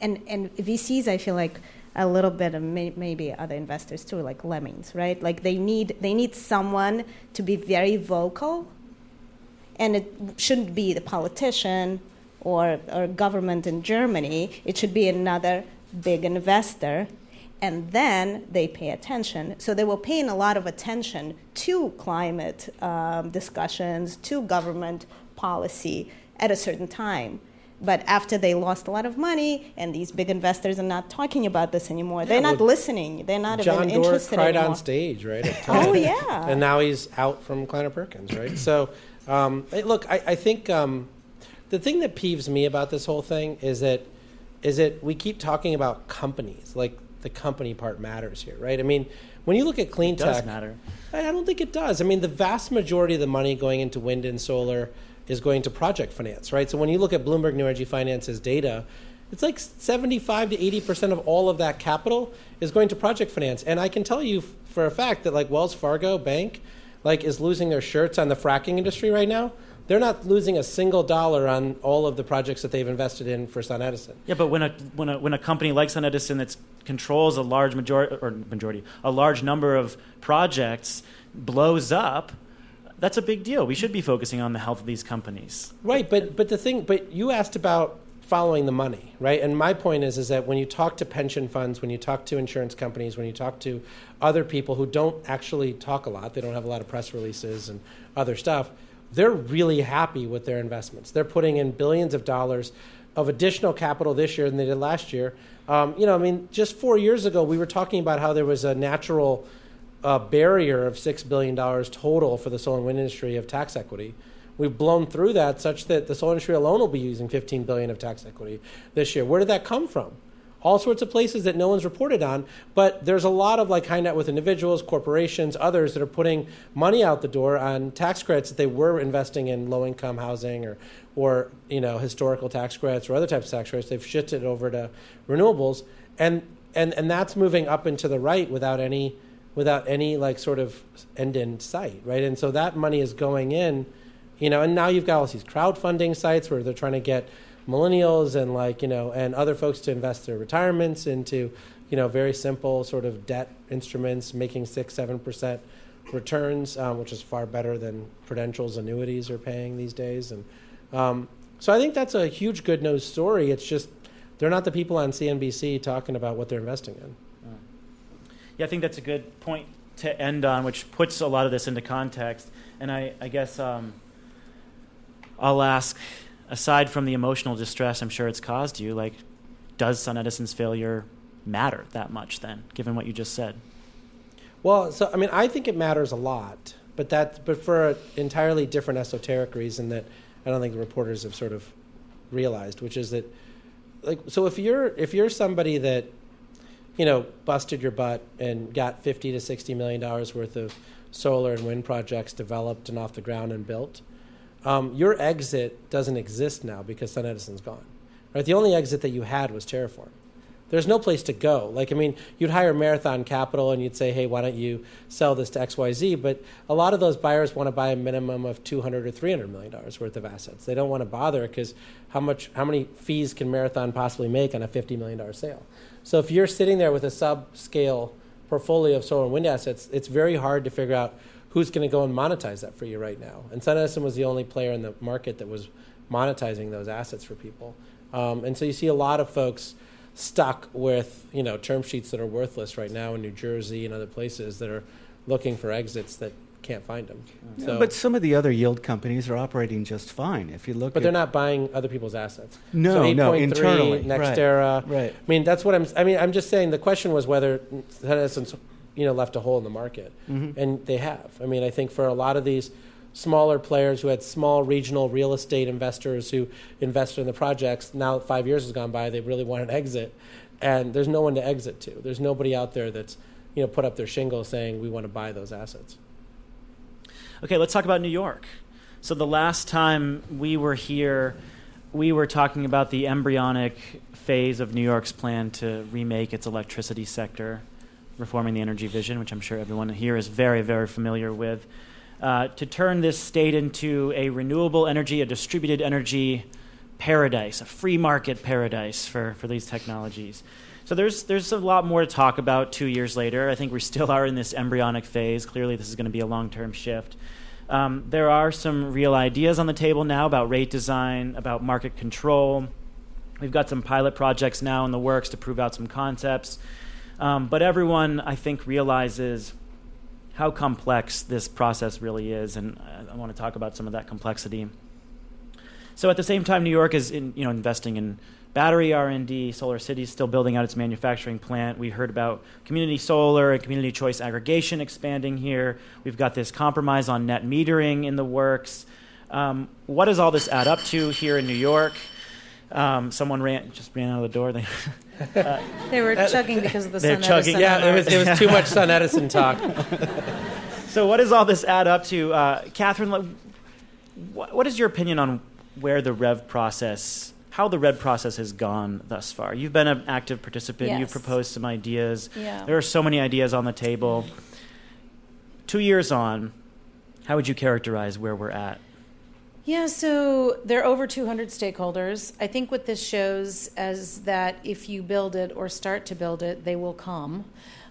and and VCs I feel like a little bit of may, maybe other investors too, like lemmings, right? Like they need they need someone to be very vocal, and it shouldn't be the politician or or government in Germany. It should be another big investor and then they pay attention. So they were paying a lot of attention to climate um, discussions, to government policy at a certain time. But after they lost a lot of money, and these big investors are not talking about this anymore, they're not listening. They're not John even Doerr interested cried anymore. on stage, right? oh yeah. and now he's out from Kleiner Perkins, right? so, um, look, I, I think um, the thing that peeves me about this whole thing is that is that we keep talking about companies like the company part matters here, right? I mean, when you look at clean it tech, does matter. I don't think it does. I mean, the vast majority of the money going into wind and solar is going to project finance, right? So when you look at Bloomberg New Energy Finance's data, it's like 75 to 80 percent of all of that capital is going to project finance. And I can tell you for a fact that like Wells Fargo Bank, like is losing their shirts on the fracking industry right now they're not losing a single dollar on all of the projects that they've invested in for SunEdison. Yeah, but when a when a when a company like SunEdison that controls a large majority or majority a large number of projects blows up, that's a big deal. We should be focusing on the health of these companies. Right, but but the thing, but you asked about following the money, right? And my point is, is that when you talk to pension funds, when you talk to insurance companies, when you talk to other people who don't actually talk a lot, they don't have a lot of press releases and other stuff, they're really happy with their investments. They're putting in billions of dollars of additional capital this year than they did last year. Um, you know, I mean, just four years ago, we were talking about how there was a natural uh, barrier of six billion dollars total for the solar and wind industry of tax equity. We've blown through that such that the solar industry alone will be using 15 billion of tax equity this year. Where did that come from? All sorts of places that no one's reported on, but there's a lot of like high net worth individuals, corporations, others that are putting money out the door on tax credits that they were investing in low income housing or or you know historical tax credits or other types of tax credits. They've shifted over to renewables, and and and that's moving up and to the right without any without any like sort of end in sight, right? And so that money is going in you know, and now you've got all these crowdfunding sites where they're trying to get millennials and like you know and other folks to invest their retirements into you know very simple sort of debt instruments, making six seven percent returns, um, which is far better than Prudential's annuities are paying these days. And um, so I think that's a huge good news story. It's just they're not the people on CNBC talking about what they're investing in. Yeah, I think that's a good point to end on, which puts a lot of this into context. And I, I guess. Um, I'll ask, aside from the emotional distress I'm sure it's caused you, like, does SunEdison's failure matter that much then, given what you just said? Well, so I mean, I think it matters a lot, but that, but for an entirely different esoteric reason that I don't think the reporters have sort of realized, which is that, like, so if you're if you're somebody that, you know, busted your butt and got fifty to sixty million dollars worth of solar and wind projects developed and off the ground and built, um, your exit doesn't exist now because SunEdison's gone. Right? The only exit that you had was Terraform. There's no place to go. Like, I mean, you'd hire Marathon Capital and you'd say, hey, why don't you sell this to XYZ? But a lot of those buyers want to buy a minimum of 200 or 300 million dollars worth of assets. They don't want to bother because how much, how many fees can Marathon possibly make on a 50 million dollar sale? So if you're sitting there with a sub-scale portfolio of solar and wind assets, it's very hard to figure out who's going to go and monetize that for you right now? And SunEdison was the only player in the market that was monetizing those assets for people. Um, and so you see a lot of folks stuck with you know term sheets that are worthless right now in New Jersey and other places that are looking for exits that can't find them. So, but some of the other yield companies are operating just fine. If you look, at but they're not buying other people's assets. No, so no, internally, NextEra. Right, right. I mean, that's what I'm. I mean, I'm just saying. The question was whether SunEdison's you know left a hole in the market, mm-hmm. and they have. I mean, I think for a lot of these smaller players who had small regional real estate investors who invested in the projects, now five years has gone by, they really want an exit, and there's no one to exit to. There's nobody out there that's you know put up their shingle saying we want to buy those assets. Okay, let's talk about New York. So the last time we were here, we were talking about the embryonic phase of New York's plan to remake its electricity sector reforming the energy vision, which I'm sure everyone here is very, very familiar with, uh, to turn this state into a renewable energy, a distributed energy paradise, a free market paradise for, for these technologies. So there's, there's a lot more to talk about two years later. I think we still are in this embryonic phase. Clearly, this is going to be a long term shift. Um, there are some real ideas on the table now about rate design, about market control. We've got some pilot projects now in the works to prove out some concepts. Um, but everyone, I think, realizes how complex this process really is, and I, I want to talk about some of that complexity. So at the same time, New York is in, you know, investing in battery R&D. SolarCity is still building out its manufacturing plant. We heard about community solar and community choice aggregation expanding here. We've got this compromise on net metering in the works. Um, what does all this add up to here in New York? Um, someone ran just ran out of the door. They, uh, they were chugging because of the They're Sun chugging. Edison. Yeah, it was it was too much SunEdison talk. so, what does all this add up to, uh, Katherine? What, what is your opinion on where the Rev process, how the Rev process has gone thus far? You've been an active participant. Yes. You've proposed some ideas. Yeah. There are so many ideas on the table. Two years on, how would you characterize where we're at? Yeah, so there are over 200 stakeholders. I think what this shows is that if you build it or start to build it, they will come.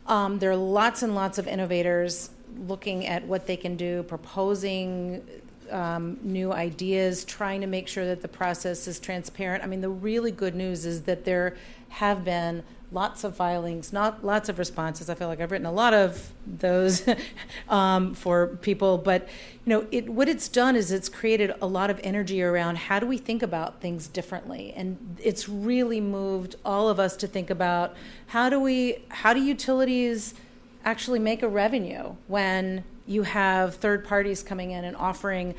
Um, there are lots and lots of innovators looking at what they can do, proposing um, new ideas, trying to make sure that the process is transparent. I mean, the really good news is that there have been lots of filings, not lots of responses. I feel like I've written a lot of those um, for people, but you know, it, what it's done is it's created a lot of energy around how do we think about things differently, and it's really moved all of us to think about how do we, how do utilities actually make a revenue when you have third parties coming in and offering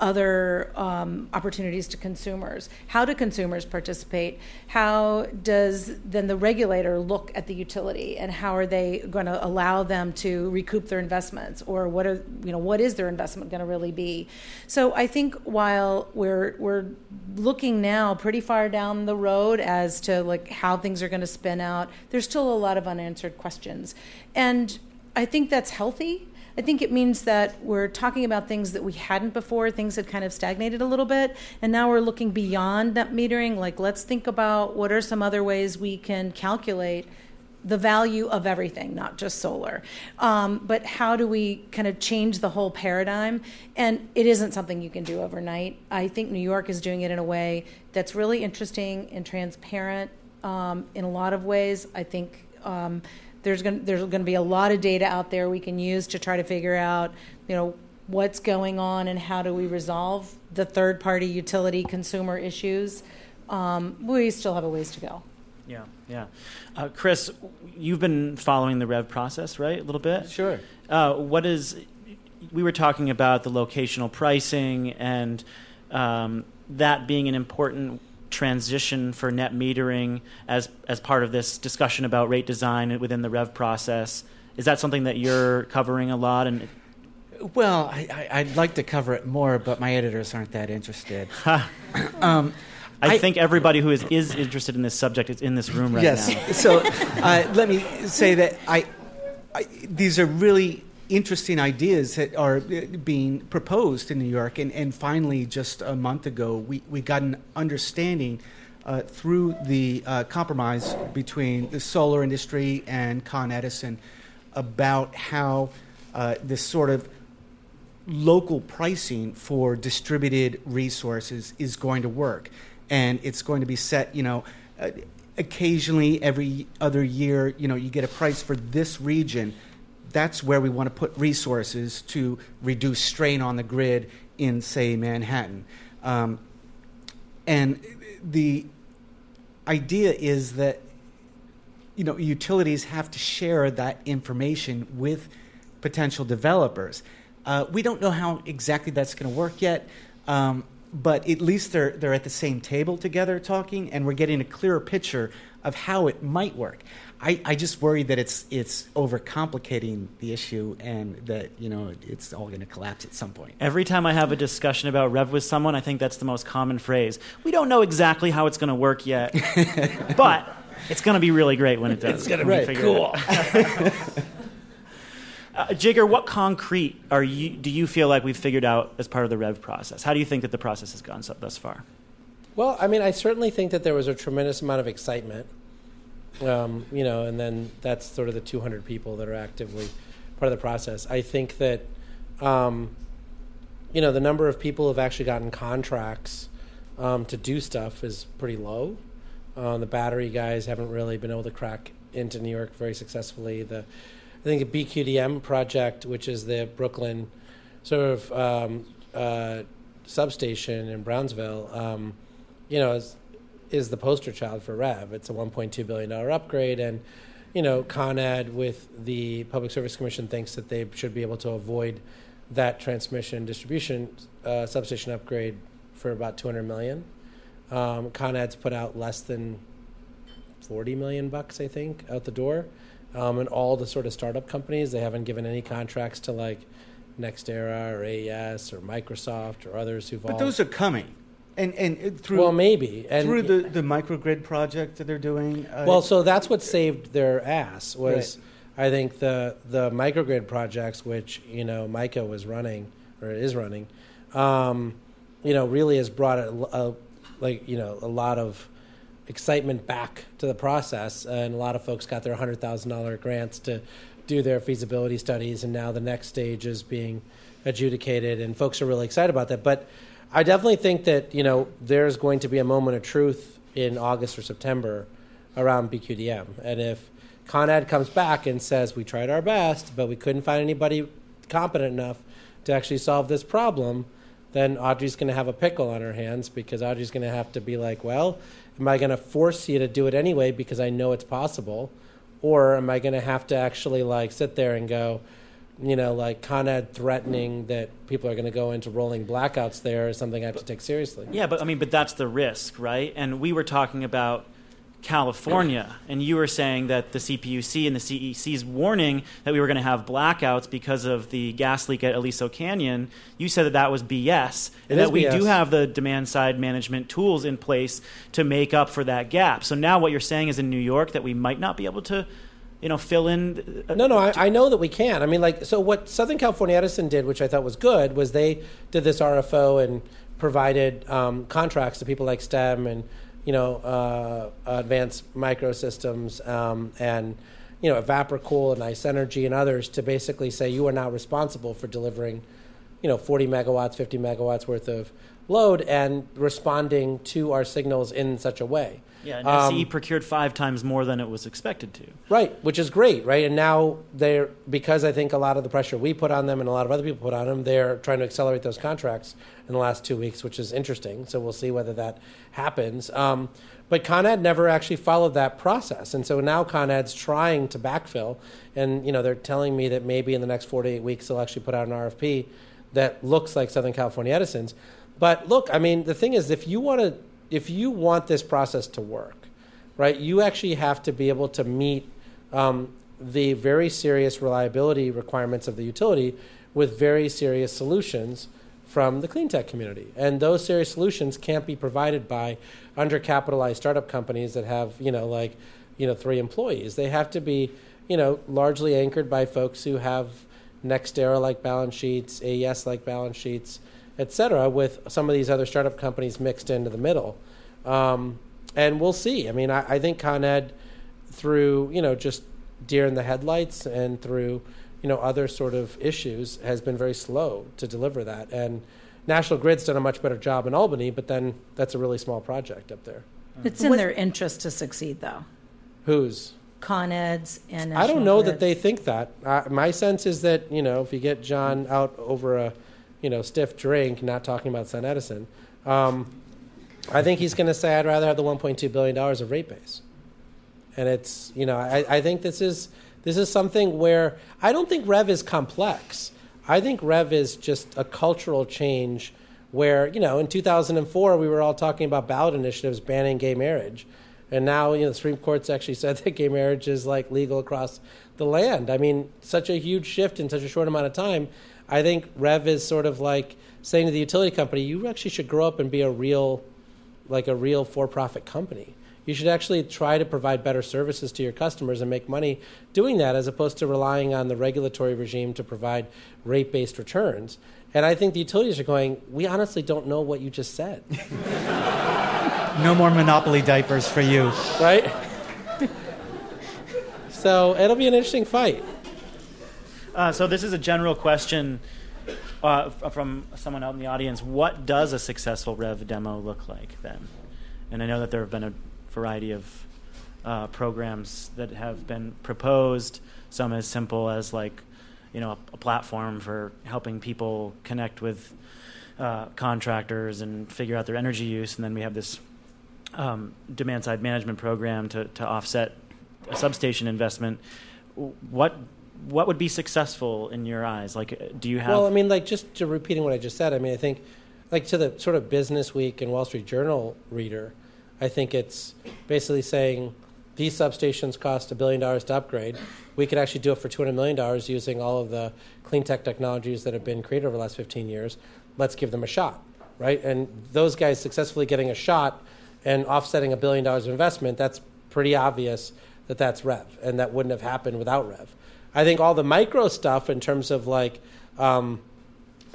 other um, opportunities to consumers. How do consumers participate? How does then the regulator look at the utility, and how are they going to allow them to recoup their investments, or what are you know what is their investment going to really be? So I think while we're we're looking now pretty far down the road as to like how things are going to spin out, there's still a lot of unanswered questions, and I think that's healthy I think it means that we're talking about things that we hadn't before. Things had kind of stagnated a little bit, and now we're looking beyond net metering. Like, let's think about what are some other ways we can calculate the value of everything, not just solar. Um, but how do we kind of change the whole paradigm? And it isn't something you can do overnight. I think New York is doing it in a way that's really interesting and transparent um, in a lot of ways. I think. Um, there's going there's going to be a lot of data out there we can use to try to figure out, you know, what's going on and how do we resolve the third party utility consumer issues. Um, we still have a ways to go. Yeah, yeah. Uh, Chris, you've been following the Rev process, right? A little bit. Sure. Uh, what is? We were talking about the locational pricing and um, that being an important transition for net metering as as part of this discussion about rate design within the rev process is that something that you're covering a lot and well I, I, would like to cover it more but my editors aren't that interested um, I, I, think everybody who is, is interested in this subject is in this room right yes. now. Yes. So uh, let me say that I, I, these are really interesting ideas that are uh, being proposed in New York. And, and finally, just a month ago, we, we got an understanding uh, through the uh, compromise between the solar industry and Con Edison about how uh, this sort of local pricing for distributed resources is going to work. And it's going to be set, you know, uh, occasionally every other year, you know, you get a price for this region that's where we want to put resources to reduce strain on the grid in, say, Manhattan. Um, and the idea is that you know utilities have to share that information with potential developers. Uh, we don't know how exactly that's going to work yet, um, but at least they're they're at the same table together talking, and we're getting a clearer picture of how it might work. I, I just worry that it's it's overcomplicating the issue and that you know it's all going to collapse at some point. Every time I have a discussion about Rev with someone, I think that's the most common phrase. We don't know exactly how it's going to work yet, but it's going to be really great when it does. It's going to be cool. uh, Jigar, what concrete are you? Do you feel like we've figured out as part of the Rev process? How do you think that the process has gone so, thus far? Well, I mean, I certainly think that there was a tremendous amount of excitement um, you know, and then that's sort of the 200 people that are actively part of the process. I think that, um, you know, the number of people who have actually gotten contracts um, to do stuff is pretty low. Uh, the battery guys haven't really been able to crack into New York very successfully. The I think the BQDM project, which is the Brooklyn sort of um, uh, substation in Brownsville, um, you know, is is the poster child for Rev. It's a 1.2 billion dollar upgrade, and you know, Con Ed with the Public Service Commission thinks that they should be able to avoid that transmission distribution uh, substation upgrade for about 200 million. Um, Con Ed's put out less than 40 million bucks, I think, out the door. Um, and all the sort of startup companies, they haven't given any contracts to like NextEra or AES or Microsoft or others who've but all. But those are coming and and through well maybe and through the the microgrid project that they're doing. Uh, well, so that's what saved their ass was. Right. I think the the microgrid projects, which you know MICA was running or is running, um, you know, really has brought a, a, like you know a lot of excitement back to the process, and a lot of folks got their hundred thousand dollar grants to do their feasibility studies, and now the next stage is being adjudicated, and folks are really excited about that. But I definitely think that you know there's going to be a moment of truth in August or September around BQDM, and if Con Ed comes back and says we tried our best, but we couldn't find anybody competent enough to actually solve this problem, then Audrey's going to have a pickle on her hands because Audrey's going to have to be like, well, am I going to force you to do it anyway because I know it's possible, or am I going to have to actually like sit there and go, you know, like Con Ed threatening that people are going to go into rolling blackouts there is something I have to take seriously. Yeah, but I mean, but that's the risk, right? And we were talking about California, and you were saying that the CPUC and the CEC's warning that we were going to have blackouts because of the gas leak at Aliso Canyon. You said that that was BS, and It that we BS. do have the demand side management tools in place to make up for that gap. So now, what you're saying is in New York that we might not be able to, you know, fill in. uh, No, no, I, I know that we can. I mean, like, so what Southern California Edison did, which I thought was good, was they did this RFO and provided um, contracts to people like STEM and, you know, uh, Advanced Microsystems um, and, you know, Evaporacool and Ice Energy and others to basically say you are now responsible for delivering, you know, 40 megawatts, 50 megawatts worth of load and responding to our signals in such a way. Yeah, and Um, SCE procured five times more than it was expected to. Right, which is great, right? And now they're because I think a lot of the pressure we put on them and a lot of other people put on them, they're trying to accelerate those contracts in the last two weeks, which is interesting. So we'll see whether that happens. Um, but Con Ed never actually followed that process, and so now Con Ed's trying to backfill, and you know they're telling me that maybe in the next four to eight weeks they'll actually put out an RFP that looks like Southern California Edison's. But look, I mean, the thing is, if you want to, if you want this process to work, right, you actually have to be able to meet um, the very serious reliability requirements of the utility with very serious solutions from the clean tech community. And those serious solutions can't be provided by undercapitalized startup companies that have, you know, like, you know, three employees. They have to be, you know, largely anchored by folks who have NextEra like balance sheets, AES like balance sheets, et cetera, with some of these other startup companies mixed into the middle. Um, and we'll see. I mean, I, I think Con Ed, through you know just deer in the headlights and through you know other sort of issues, has been very slow to deliver that. And National Grid's done a much better job in Albany, but then that's a really small project up there. It's in their interest to succeed, though. Who's Con Ed's and I don't know that they think that. Uh, my sense is that you know if you get John out over a you know stiff drink, not talking about SunEdison, um, I think he's going to say I'd rather have the 1.2 billion dollars of rate base. And it's you know I, I think this is this is something where I don't think Rev is complex. I think Rev is just a cultural change where you know in 2004 we were all talking about ballot initiatives banning gay marriage. And now, you know, the Supreme Court's actually said that gay marriage is like legal across the land. I mean, such a huge shift in such a short amount of time. I think Rev is sort of like saying to the utility company, you actually should grow up and be a real, like a real for-profit company. You should actually try to provide better services to your customers and make money doing that, as opposed to relying on the regulatory regime to provide rate-based returns. And I think the utilities are going, we honestly don't know what you just said. No more monopoly diapers for you. right? so it'll be an interesting fight. Uh, so this is a general question uh, from someone out in the audience. What does a successful Rev demo look like then? And I know that there have been a variety of uh, programs that have been proposed. Some as simple as like, you know, a, a platform for helping people connect with uh, contractors and figure out their energy use. And then we have this um, demand side management program to, to offset a substation investment. What what would be successful in your eyes? Like, do you have? Well, I mean, like just to repeating what I just said, I mean, I think, like to the sort of Business Week and Wall Street Journal reader, I think it's basically saying these substations cost a billion dollars to upgrade. We could actually do it for two hundred million dollars using all of the clean tech technologies that have been created over the last fifteen years. Let's give them a shot, right? And those guys successfully getting a shot and offsetting a billion dollars of investment. That's pretty obvious that that's Rev, and that wouldn't have happened without Rev. I think all the micro stuff in terms of like um,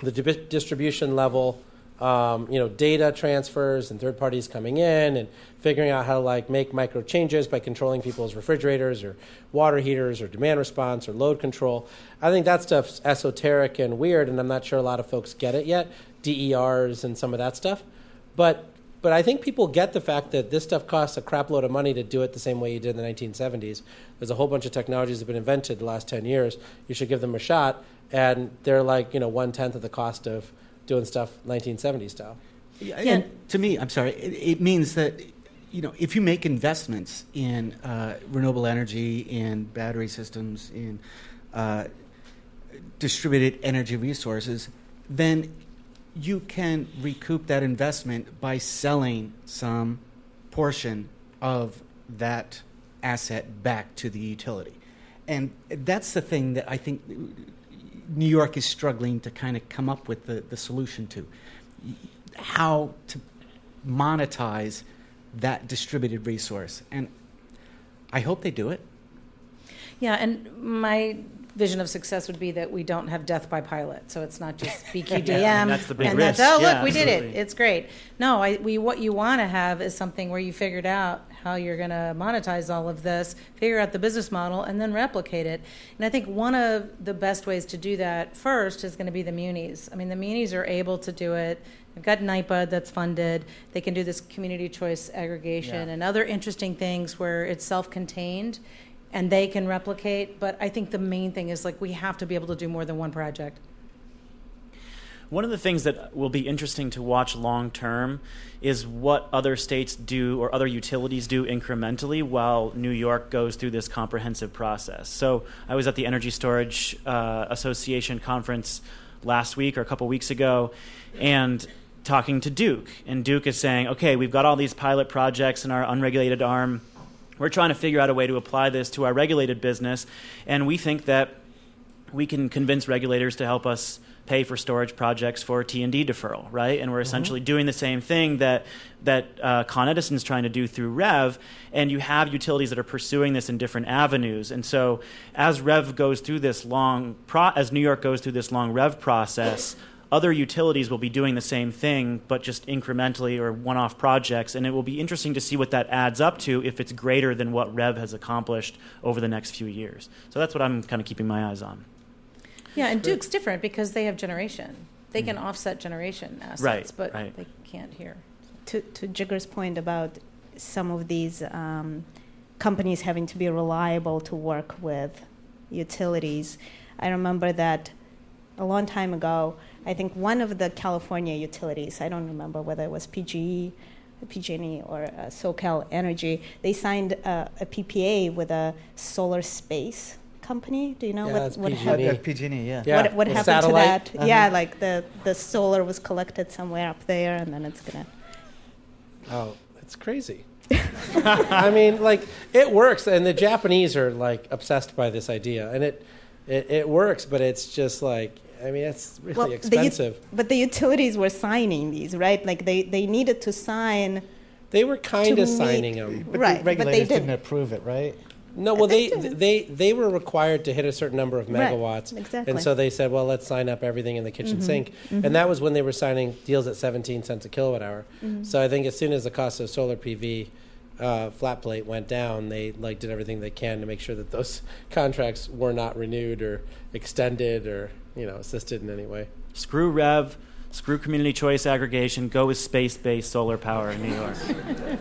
the di- distribution level um, you know, data transfers and third parties coming in and figuring out how to like make micro changes by controlling people's refrigerators or water heaters or demand response or load control. I think that stuff's esoteric and weird, and I'm not sure a lot of folks get it yet. DERs and some of that stuff, but but I think people get the fact that this stuff costs a crap load of money to do it the same way you did in the 1970s. There's a whole bunch of technologies that have been invented the last 10 years. You should give them a shot, and they're like you know one tenth of the cost of doing stuff 1970 style. Yeah, and to me, I'm sorry, it, it, means that you know if you make investments in uh, renewable energy, in battery systems, in uh, distributed energy resources, then you can recoup that investment by selling some portion of that asset back to the utility. And that's the thing that I think New York is struggling to kind of come up with the, the solution to how to monetize that distributed resource. And I hope they do it. Yeah, and my vision of success would be that we don't have death by pilot. So it's not just BQDM. yeah, and that's the big and risk. That's, oh, yeah, look, we absolutely. did it. It's great. No, I, we, what you want to have is something where you figured out how you're going to monetize all of this, figure out the business model, and then replicate it. And I think one of the best ways to do that first is going to be the munis. I mean, the munis are able to do it. They've got NYPA that's funded. They can do this community choice aggregation Yeah. and other interesting things where it's self contained and they can replicate. But I think the main thing is like we have to be able to do more than one project. One of the things that will be interesting to watch long term is what other states do or other utilities do incrementally while New York goes through this comprehensive process. So I was at the Energy Storage uh, Association conference last week or a couple weeks ago, and talking to Duke. And Duke is saying, okay, we've got all these pilot projects in our unregulated arm. We're trying to figure out a way to apply this to our regulated business, and we think that we can convince regulators to help us pay for storage projects for T and D deferral, right? And we're essentially doing the same thing that that uh, Con Edison's trying to do through Rev. And you have utilities that are pursuing this in different avenues. And so, as Rev goes through this long, pro- as New York goes through this long Rev process. Other utilities will be doing the same thing, but just incrementally or one off projects. And it will be interesting to see what that adds up to if it's greater than what Rev has accomplished over the next few years. So that's what I'm kind of keeping my eyes on. Yeah, and Duke's different because they have generation. They can offset generation assets, Right, but right. they can't here. to, to Jigar's point about some of these um, companies having to be reliable to work with utilities, I remember that a long time ago, I think one of the California utilities, I don't remember whether it was PGE, PG&E, or uh, SoCal Energy, they signed a, a PPA with a solar space company. Do you know Yeah, what, what PG&E. happened? PG&E, yeah. Yeah, what what happened satellite. to that? Yeah, like the, the solar was collected somewhere up there, and then it's gonna. Oh, it's crazy. I mean, like it works, and the Japanese are like obsessed by this idea, and it it, it works, but it's just like I mean, it's really Well, the expensive. but the utilities were signing these, right? Like they, they needed to sign. they were kind to of meet- signing them. But Right, the but they regulators didn't. didn't approve it, right? No, well, They they they they were required to hit a certain number of Right, megawatts, exactly. and so they said, well, let's sign up everything in the kitchen mm-hmm, sink, and mm-hmm. that was when they were signing deals at 17 cents a kilowatt hour. Mm-hmm. So I think as soon as the cost of solar PV uh, flat plate went down, they like did everything they can to make sure that those contracts were not renewed or extended or you know assisted in any way. Screw Rev, screw community choice aggregation, go with space based solar power in New York.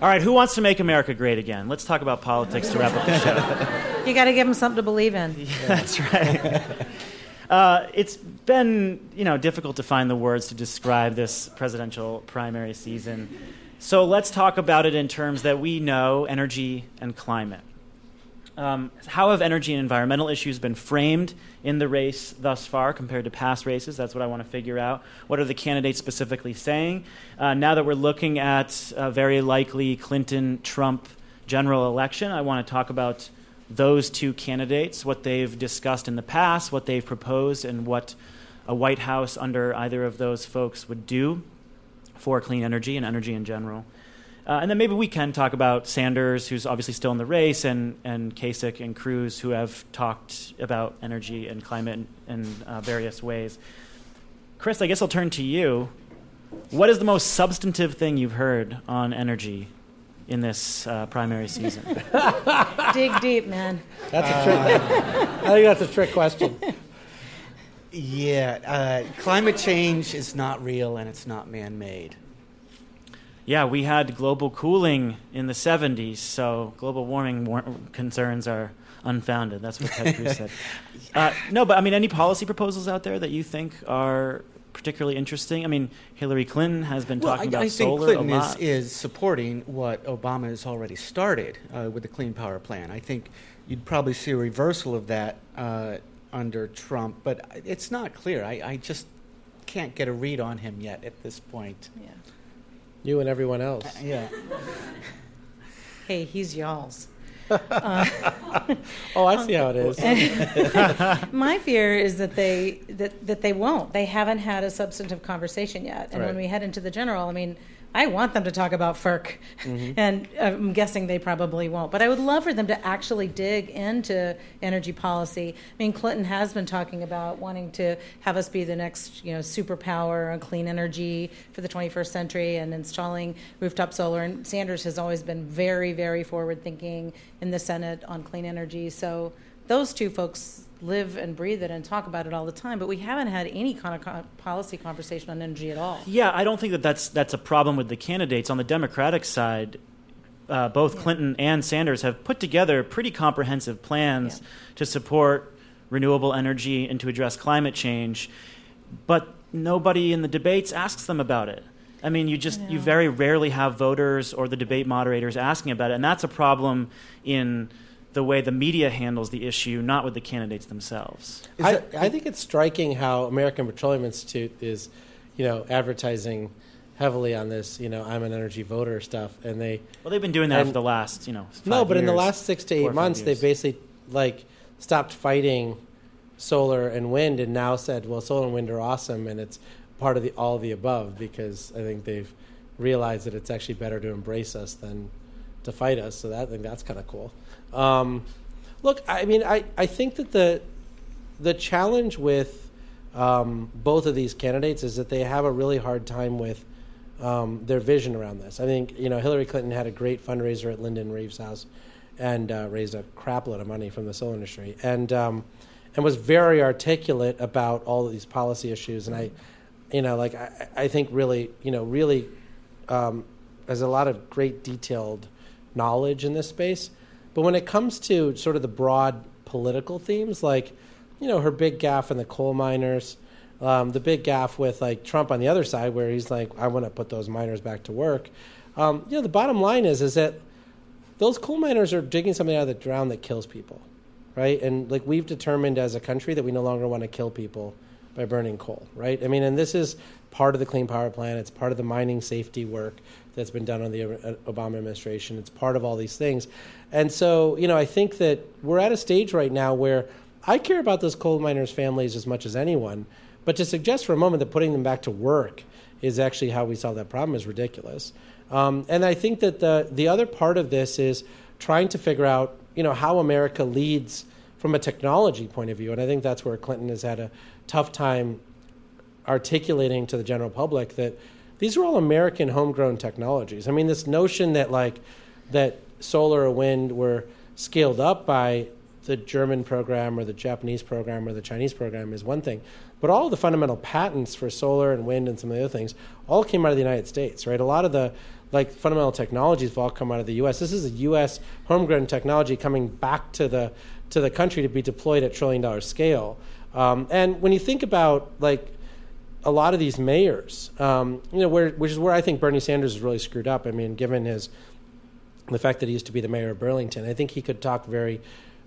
All right, who wants to make America great again? Let's talk about politics to wrap up the show. You got to give them something to believe in. That's right. Uh, it's been, you know, difficult to find the words to describe this presidential primary season. So let's talk about it in terms that we know: energy and climate. Um, how have energy and environmental issues been framed in the race thus far compared to past races? That's what I want to figure out. What are the candidates specifically saying? Uh, now that we're looking at a very likely Clinton Trump general election, I want to talk about those two candidates, what they've discussed in the past, what they've proposed, and what a White House under either of those folks would do for clean energy and energy in general. Uh, and then maybe we can talk about Sanders, who's obviously still in the race, and, and Kasich and Cruz, who have talked about energy and climate in, in uh, various ways. Chris, I guess I'll turn to you. what is the most substantive thing you've heard on energy in this uh, primary season? Dig deep, man. That's a trick. I think that's a trick question. Yeah, uh, climate change is not real and it's not man made. Yeah, we had global cooling in the 70s, so global warming war- concerns are unfounded. That's what Ted Cruz said. Uh, no, but I mean, any policy proposals out there that you think are particularly interesting? I mean, Hillary Clinton has been Well, talking I, about I think solar Clinton a is, lot. is supporting what Obama has already started uh, with the Clean Power Plan. I think you'd probably see a reversal of that uh, under Trump, but it's not clear. I, I just can't get a read on him yet at this point. Yeah. You and everyone else. Uh, yeah. Hey, he's y'all's. Oh, I see how it is. My fear is that they that, that they won't. They haven't had a substantive conversation yet. And when we head into the general, I mean, I want them to talk about FERC, Mm-hmm. and I'm guessing they probably won't. But I would love for them to actually dig into energy policy. I mean, Clinton has been talking about wanting to have us be the next, you know, superpower on clean energy for the 21st century and installing rooftop solar. And Sanders has always been very, very forward thinking in the Senate on clean energy. So those two folks live and breathe it and talk about it all the time, but we haven't had any kind of co- policy conversation on energy at all. Yeah, I don't think that that's that's a problem with the candidates on the Democratic side. Uh, both Clinton and Sanders have put together pretty comprehensive plans Yeah. to support renewable energy and to address climate change, but nobody in the debates asks them about it. I mean, you just you very rarely have voters or the debate moderators asking about it, and that's a problem in the way the media handles the issue, not with the candidates themselves. I, that- I think it's striking how American Petroleum Institute is, you know, advertising heavily on this, you know, I'm an energy voter stuff, and they Well, they've been doing that And- for the last, you know, no, five but in the last six to eight months, they years. basically like stopped fighting solar and wind, and now said, well, solar and wind are awesome, and it's part of the all of the above because I think they've realized that it's actually better to embrace us than to fight us. So that, I think that's kind of cool. Um, look, I mean, I, I think that the the challenge with um, both of these candidates is that they have a really hard time with um, their vision around this. I think you know Hillary Clinton had a great fundraiser at Lyndon Rive's house and uh, raised a crap load of money from the solar industry and um, and was very articulate about all of these policy issues. And I, you know, like I, I think really, you know, really um, has a lot of great detailed knowledge in this space. But when it comes to sort of the broad political themes, like you know her big gaffe in the coal miners, um, the big gaffe with like Trump on the other side, where he's like, I want to put those miners back to work. Um, you know, the bottom line is is that those coal miners are digging something out of the ground that kills people, right? And like we've determined as a country that we no longer want to kill people by burning coal, right? I mean, and this is part of the Clean Power Plan. It's part of the mining safety work that's been done on the Obama administration. It's part of all these things. And so, you know, I think that we're at a stage right now where I care about those coal miners' families as much as anyone. But to suggest for a moment that putting them back to work is actually how we solve that problem is ridiculous. Um, and I think that the the other part of this is trying to figure out, you know, how America leads from a technology point of view. And I think that's where Clinton has had a tough time articulating to the general public that these are all American homegrown technologies. I mean, this notion that like that solar or wind were scaled up by the German program or the Japanese program or the Chinese program is one thing, but all the fundamental patents for solar and wind and some of the other things all came out of the United States, right? A lot of the like fundamental technologies have all come out of the U.S. This is a U.S. homegrown technology coming back to the to the country to be deployed at trillion dollar scale. Um, and when you think about like a lot of these mayors, um, you know, where, which is where I think Bernie Sanders is really screwed up. I mean, given his the fact that he used to be the mayor of Burlington, I think he could talk very,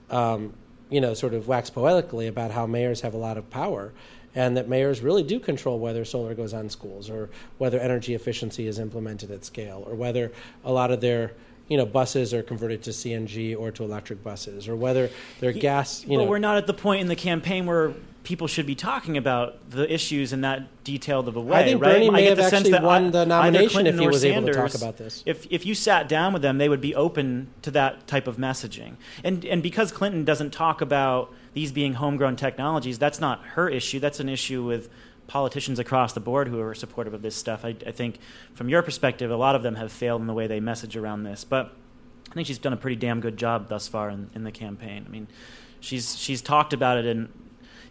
um, you know, sort of wax poetically about how mayors have a lot of power, and that mayors really do control whether solar goes on schools or whether energy efficiency is implemented at scale or whether a lot of their you know buses are converted to CNG or to electric buses or whether their gas you but know we're not at the point in the campaign where people should be talking about the issues in that detailed of a way. I think right? Bernie may get have the sense actually that won the nomination if he was able to talk about this. If if you sat down with them, they would be open to that type of messaging. And and because Clinton doesn't talk about these being homegrown technologies, that's not her issue. That's an issue with politicians across the board who are supportive of this stuff. I, I think, from your perspective, a lot of them have failed in the way they message around this. But I think she's done a pretty damn good job thus far in, in the campaign. I mean, she's she's talked about it in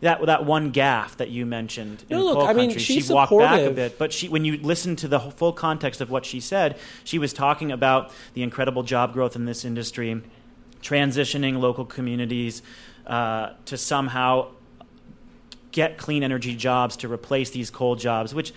that that one gaffe that you mentioned in No, look, coal I mean, country. she walked back a bit, but she when you listen to the full context of what she said, she was talking about the incredible job growth in this industry, transitioning local communities uh, to somehow get clean energy jobs to replace these coal jobs, which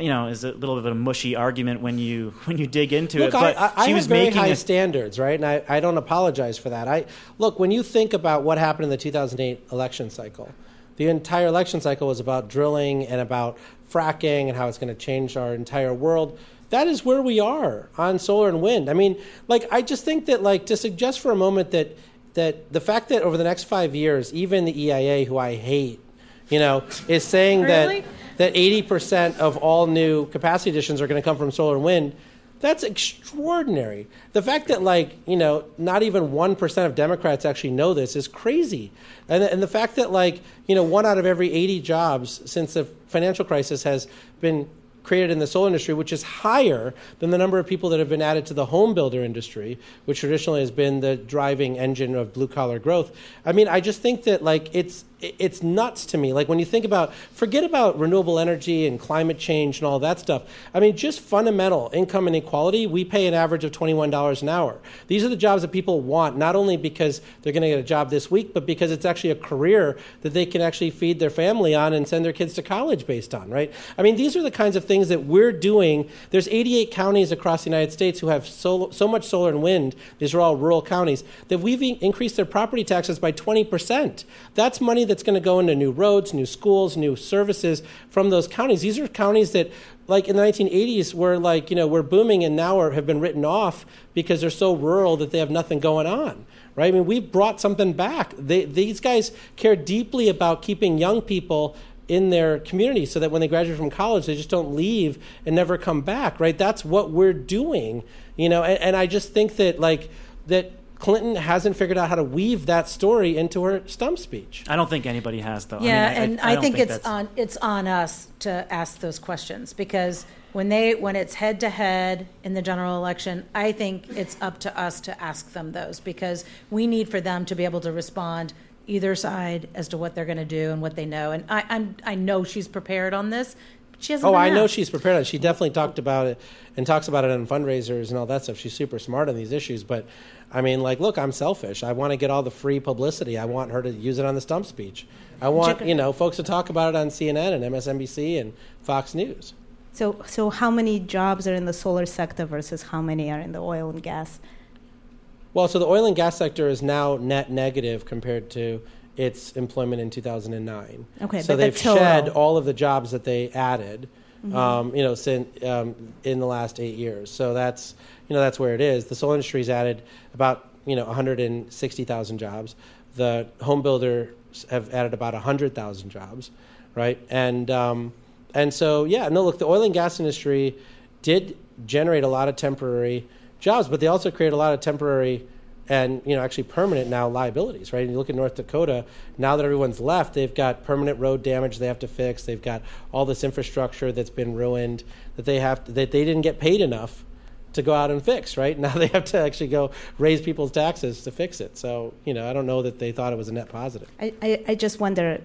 you know is a little bit of a mushy argument when you when you dig into Look, it. But I, I, I she have was very making high a- standards, right? And I, I don't apologize for that. I look when you think about what happened in the 2008 election cycle. The entire election cycle was about drilling and about fracking and how it's going to change our entire world. That is where we are on solar and wind. I mean, like I just think that like to suggest for a moment that that the fact that over the next five years, even the EIA, who I hate, you know, is saying Really? that that 80% of all new capacity additions are going to come from solar and wind. That's extraordinary. The fact that, like, you know, not even 1% of Democrats actually know this is crazy. And, and the fact that, like, you know, one out of every 80 jobs since the financial crisis has been created in the solar industry, which is higher than the number of people that have been added to the home builder industry, which traditionally has been the driving engine of blue collar growth. I mean, I just think that like it's it's nuts to me. Like when you think about forget about renewable energy and climate change and all that stuff. I mean, just fundamental income inequality. We pay an average of twenty one dollars an hour. These are the jobs that people want, not only because they're going to get a job this week, but because it's actually a career that they can actually feed their family on and send their kids to college based on. Right? I mean, these are the kinds of things that we're doing. There's 88 counties across the United States who have so, so much solar and wind. These are all rural counties that we've increased their property taxes by 20 percent. That's money that's going to go into new roads, new schools, new services from those counties. These are counties that, like in the 1980s, were like you know were booming and now are, have been written off because they're so rural that they have nothing going on. Right? I mean, we've brought something back. They, these guys care deeply about keeping young people in their community so that when they graduate from college they just don't leave and never come back right that's what we're doing you know and, and i just think that like that clinton hasn't figured out how to weave that story into her stump speech I don't think anybody has though. Yeah, I mean, and I, don't think, it's on it's on us to ask those questions because when they when it's head to head in the general election, I think it's up to us to ask them those because we need for them to be able to respond either side as to what they're going to do and what they know. And I I'm, I know she's prepared on this. She hasn't. oh been i know she's prepared on it. she definitely talked about it and talks about it on fundraisers and all that stuff she's super smart on these issues but i mean like look i'm selfish. I want to get all the free publicity. I want her to use it on the stump speech. I want you know folks to talk about it on cnn and msnbc and fox news. So, so how many jobs are in the solar sector versus how many are in the oil and gas? Well, so the oil and gas sector is now net negative compared to its employment in 2009. Okay, so they've the shed all of the jobs that they added, Mm-hmm. um, you know, sin, um, in the last eight years. So that's you know that's where it is. The solar industry's added about you know 160,000 jobs. The home builders have added about 100,000 jobs, right? And um, and so yeah, no, look, the oil and gas industry did generate a lot of temporary jobs, but they also create a lot of temporary and you know actually permanent now liabilities, right? And you look at North Dakota now that everyone's left, they've got permanent road damage they have to fix. They've got all this infrastructure that's been ruined that they have to, that they didn't get paid enough to go out and fix, right? Now they have to actually go raise people's taxes to fix it. So you know I don't know that they thought it was a net positive. I, I, I just wonder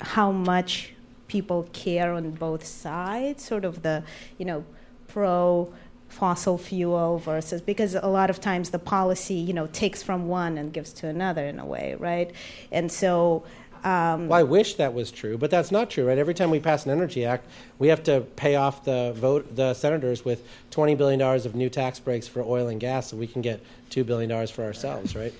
how much people care on both sides, sort of the, you know, pro fossil fuel versus because a lot of times the policy, you know, takes from one and gives to another in a way, right? And so um, Well, I wish that was true, but that's not true, right? Every time we pass an energy act, we have to pay off the vote the senators with twenty billion dollars of new tax breaks for oil and gas, so we can get two billion dollars for ourselves, right?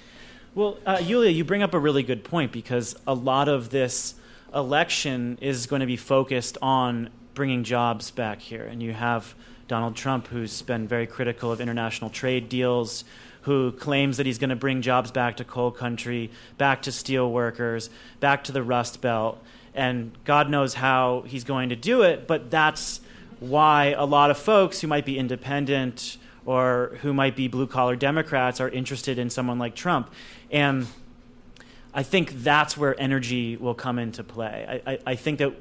Well, uh, Yuliya, you bring up a really good point because a lot of this election is going to be focused on bringing jobs back here. And you have Donald Trump, who's been very critical of international trade deals, who claims that he's going to bring jobs back to coal country, back to steel workers, back to the Rust Belt. And God knows how he's going to do it, but that's why a lot of folks who might be independent or who might be blue collar Democrats are interested in someone like Trump. And I think that's where energy will come into play. I, I, I think that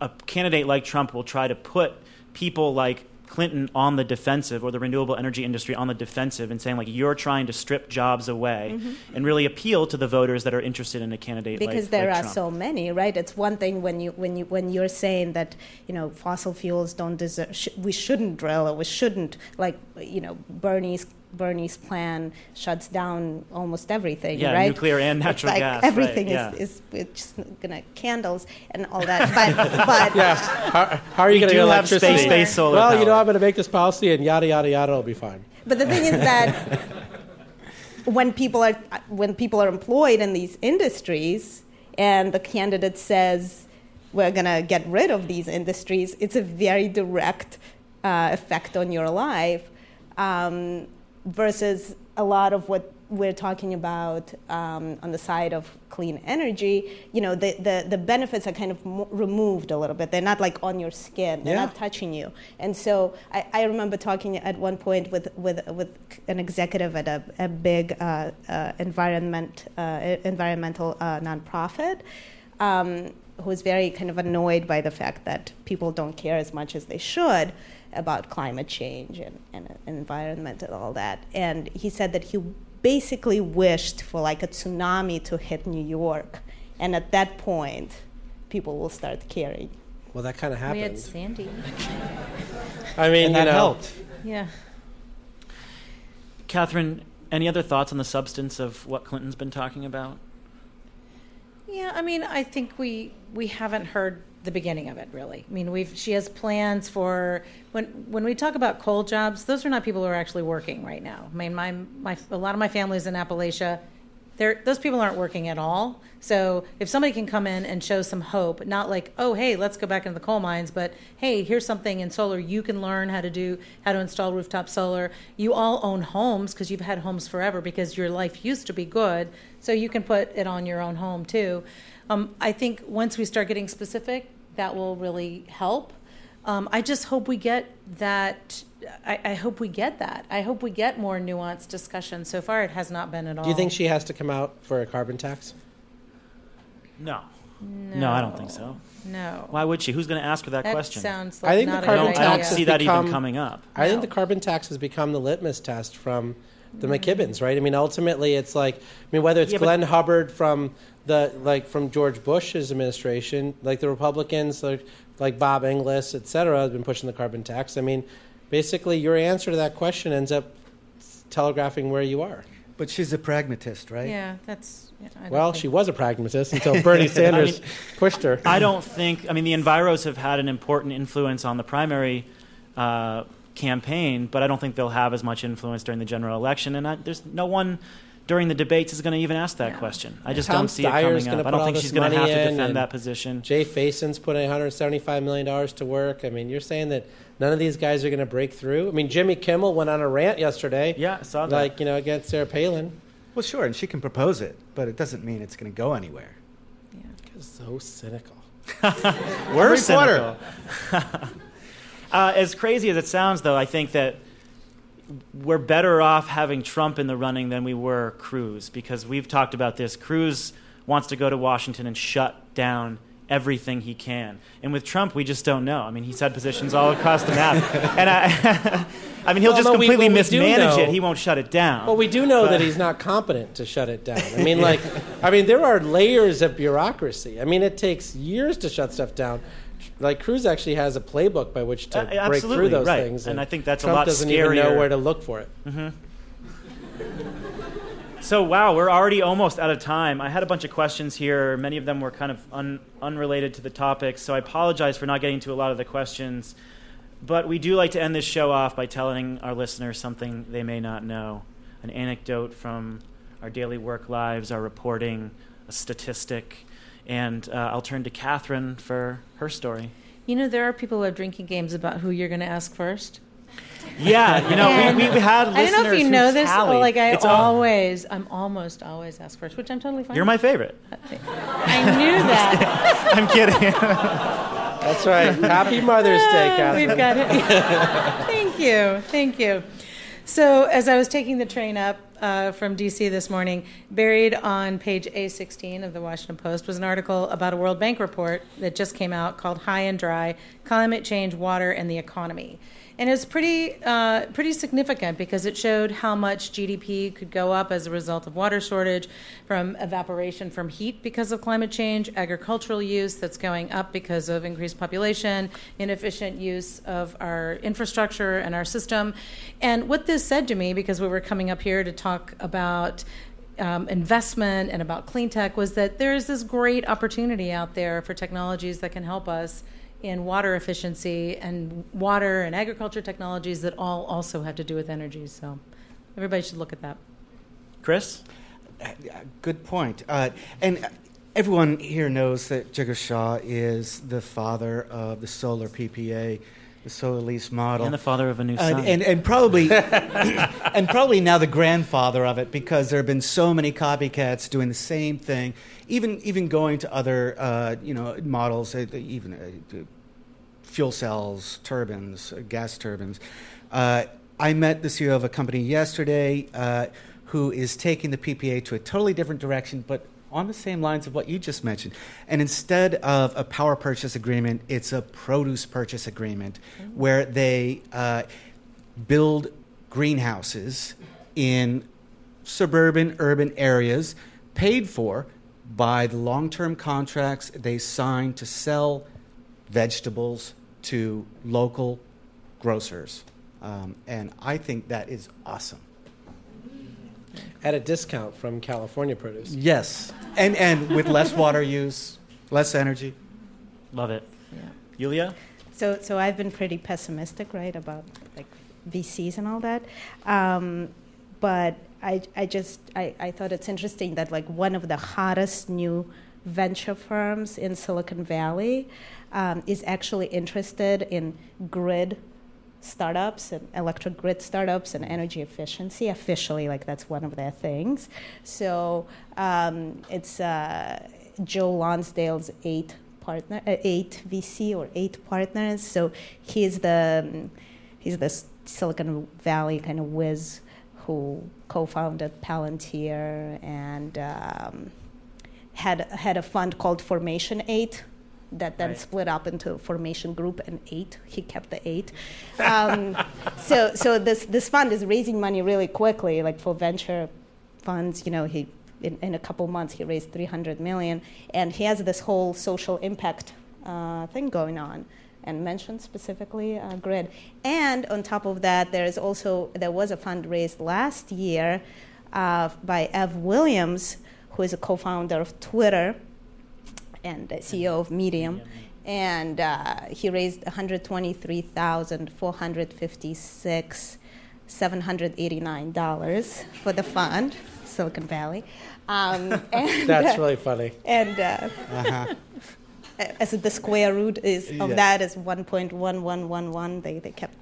a candidate like Trump will try to put people like Clinton on the defensive or the renewable energy industry on the defensive and saying like you're trying to strip jobs away and really appeal to the voters that are interested in a candidate Mm-hmm. because like, there like are Trump. so many right it's one thing when you when you when you're saying that you know fossil fuels don't deserve sh- we shouldn't drill or we shouldn't like you know bernie's bernie's plan shuts down almost everything Yeah, right nuclear and It's natural like gas, right, everything yeah. is, is just gonna candles and all that but but Yeah. How, how are you going to do get have electricity? space, space solar well, you know. I'm going to make this policy, and yada yada yada, it'll be fine. But the thing is that when people are when people are employed in these industries, and the candidate says we're going to get rid of these industries, it's a very direct uh, effect on your life. Um, versus a lot of what we're talking about um, on the side of clean energy, you know, the, the, the benefits are kind of mo- removed a little bit. They're not like on your skin. They're Yeah. not touching you. And so I, I remember talking at one point with, with, with an executive at a, a big uh, uh, environment, uh, environmental uh, nonprofit um, who was very kind of annoyed by the fact that people don't care as much as they should about climate change and, and environment and all that. And he said that he basically wished for like a tsunami to hit New York. And at that point, people will start caring. Well, that kind of happened. We had. Sandy. I mean, and you that know, helped. Yeah. Katherine, any other thoughts on the substance of what Clinton's been talking about? Yeah, I mean, I think we we haven't heard the beginning of it really. I mean, we've she has plans for when when we talk about coal jobs, those are not people who are actually working right now. I mean, my my a lot of my family's in Appalachia. They're, those people aren't working at all. So if somebody can come in and show some hope, not like, oh, hey, let's go back into the coal mines, but hey, here's something in solar you can learn how to do, how to install rooftop solar. You all own homes because you've had homes forever because your life used to be good. So you can put it on your own home too. Um, I think once we start getting specific, that will really help. Um, I just hope we get that. I, I hope we get that. I hope we get more nuanced discussion. So far, it has not been at all. do you think she has to come out for a carbon tax? No. No, I don't think so. No. Why would she? Who's going to ask her that, That question? sounds like I think the not I a carbon don't, good I don't see that even coming up. I think the carbon tax has become the litmus test from the Mm-hmm. McKibbens, right? I mean, ultimately, it's like, I mean, whether it's Yeah, but- Glenn Hubbard from the like from George Bush's administration, like the Republicans, like like Bob Inglis, et cetera, have been pushing the carbon tax. I mean, basically, your answer to that question ends up telegraphing where you are. But she's a pragmatist, right? Yeah, that's. yeah, Well, she was a pragmatist until Bernie Sanders pushed her. I don't think. I mean, the Enviros have had an important influence on the primary uh, campaign, but I don't think they'll have as much influence during the general election. And I, there's no one during the debates is going to even ask that No. question. I just Tom don't see it coming up. I don't think she's going to have to defend that position. Jay Fason's putting 175 million dollars to work. I mean, you're saying that none of these guys are going to break through. I mean, Jimmy Kimmel went on a rant yesterday, Yeah, I saw that. like you know, against Sarah Palin. Well, sure, and she can propose it, but it doesn't mean it's going to go anywhere. yeah. It's so cynical. We're cynical. uh, as crazy as it sounds, though, I think that we're better off having Trump in the running than we were Cruz because we've talked about this. Cruz wants to go to Washington and shut down everything he can. And with Trump, we just don't know. I mean, he's had positions all across the map. and I, I mean, he'll Well, just no, we- completely well, we mismanage know- it. He won't shut it down. Well, we do know But- that he's not competent to shut it down. I mean, like, I mean, there are layers of bureaucracy. I mean, it takes years to shut stuff down. Like Cruz actually has a playbook by which to Uh, break through those right. things, And I think that's a Trump lot doesn't even know where to look for it. So wow, we're already almost out of time. I had a bunch of questions here. Many of them were kind of un- unrelated to the topic, so I apologize for not getting to a lot of the questions. But we do like to end this show off by telling our listeners something they may not know, an anecdote from our daily work lives, our reporting, a statistic, and uh, I'll turn to Katherine for her story. You know, there are people who have drinking games about who you're going to ask first. Yeah, you know, And we, we had listeners I don't know if you know this. but Like I It's all- always, I'm almost always ask first, which I'm totally fine. You're my favorite. I knew that. I'm kidding. That's right. Happy Mother's Day, Katherine. We've got it. thank you, thank you. So as I was taking the train up, uh, from DC this morning. Buried on page A16 of the Washington Post was an article about a World Bank report that just came out called High and Dry Climate Change, Water, and the Economy and it's pretty uh, pretty significant because it showed how much GDP could go up as a result of water shortage, from evaporation from heat because of climate change, agricultural use that's going up because of increased population, inefficient use of our infrastructure and our system, and what this said to me because we were coming up here to talk about. Um, investment and about clean tech was that there is this great opportunity out there for technologies that can help us in water efficiency and water and agriculture technologies that all also have to do with energy. So everybody should look at that. Chris? Good point. Uh, and everyone here knows that Jigar Shah is the father of the solar PPA, the solar lease model, and the father of a new uh, son, and, and probably and probably now the grandfather of it because there have been so many copycats doing the same thing. Even even going to other uh, you know models, uh, even uh, fuel cells, turbines, gas turbines. Uh, I met the CEO of a company yesterday uh, who is taking the PPA to a totally different direction, but on the same lines of what you just mentioned. And instead of a power purchase agreement, it's a produce purchase agreement mm-hmm. where they uh, build greenhouses in suburban, urban areas paid for by the long term contracts they sign to sell vegetables, to local grocers. Um, and I think that is awesome. At a discount from California produce. Yes. And, and with less water use, less energy. Love it. Yeah. Yuliya? So, so I've been pretty pessimistic, right, about like VCs and all that. Um, but I, I just I, I thought it's interesting that like one of the hottest new venture firms in Silicon Valley um, is actually interested in grid startups and electric grid startups and energy efficiency officially like that's one of their things. So um, it's uh, joe lonsdale's eight partner uh, eight vc or eight partners. So he's the he's the silicon valley kind of whiz who co-founded palantir and um, had had a fund called formation 8 that then right. split up into a formation group and eight. He kept the eight. Um, so so this this fund is raising money really quickly, like for venture funds. You know, he in, in a couple months he raised 300 million, and he has this whole social impact uh, thing going on. And mentioned specifically uh, grid, and on top of that, there is also there was a fund raised last year uh, by Ev Williams, who is a co-founder of Twitter, and CEO of Medium. And uh, he raised 123,456 $789 for the fund, Silicon Valley. Um, and, That's really funny. And uh, uh-huh. as the square root is of yes. that is 1.1111. They, they kept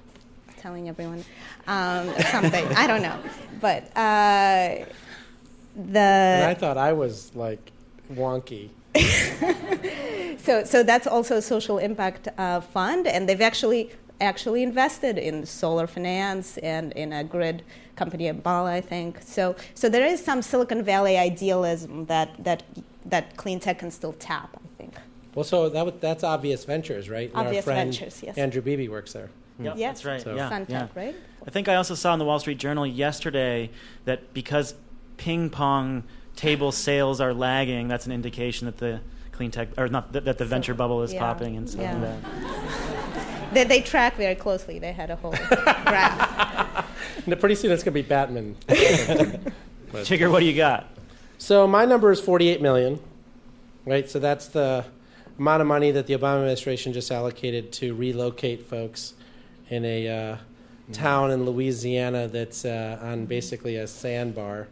telling everyone um, something. I don't know. But uh, the. And I thought I was like wonky. so, so that's also a social impact uh, fund, and they've actually actually invested in solar finance and in a grid company Enbala, I think. So, so there is some Silicon Valley idealism that that that clean tech can still tap. I think. Well, so that that's obvious ventures, right? And obvious ventures, yes. Andrew Beebe works there. Yep, yeah, that's right. So. Yeah, Suntech, yeah. right? I think I also saw in the Wall Street Journal yesterday that because ping pong table sales are lagging, that's an indication that the clean tech or not that, that the venture bubble is yeah. popping and stuff yeah. like that. They, they track very closely. They had a whole graph. pretty soon it's going to be Batman. Jigar, what do you got? So my number is 48 million, right? So that's the amount of money that the Obama administration just allocated to relocate folks in a uh, town in Louisiana that's uh, on basically a sandbar.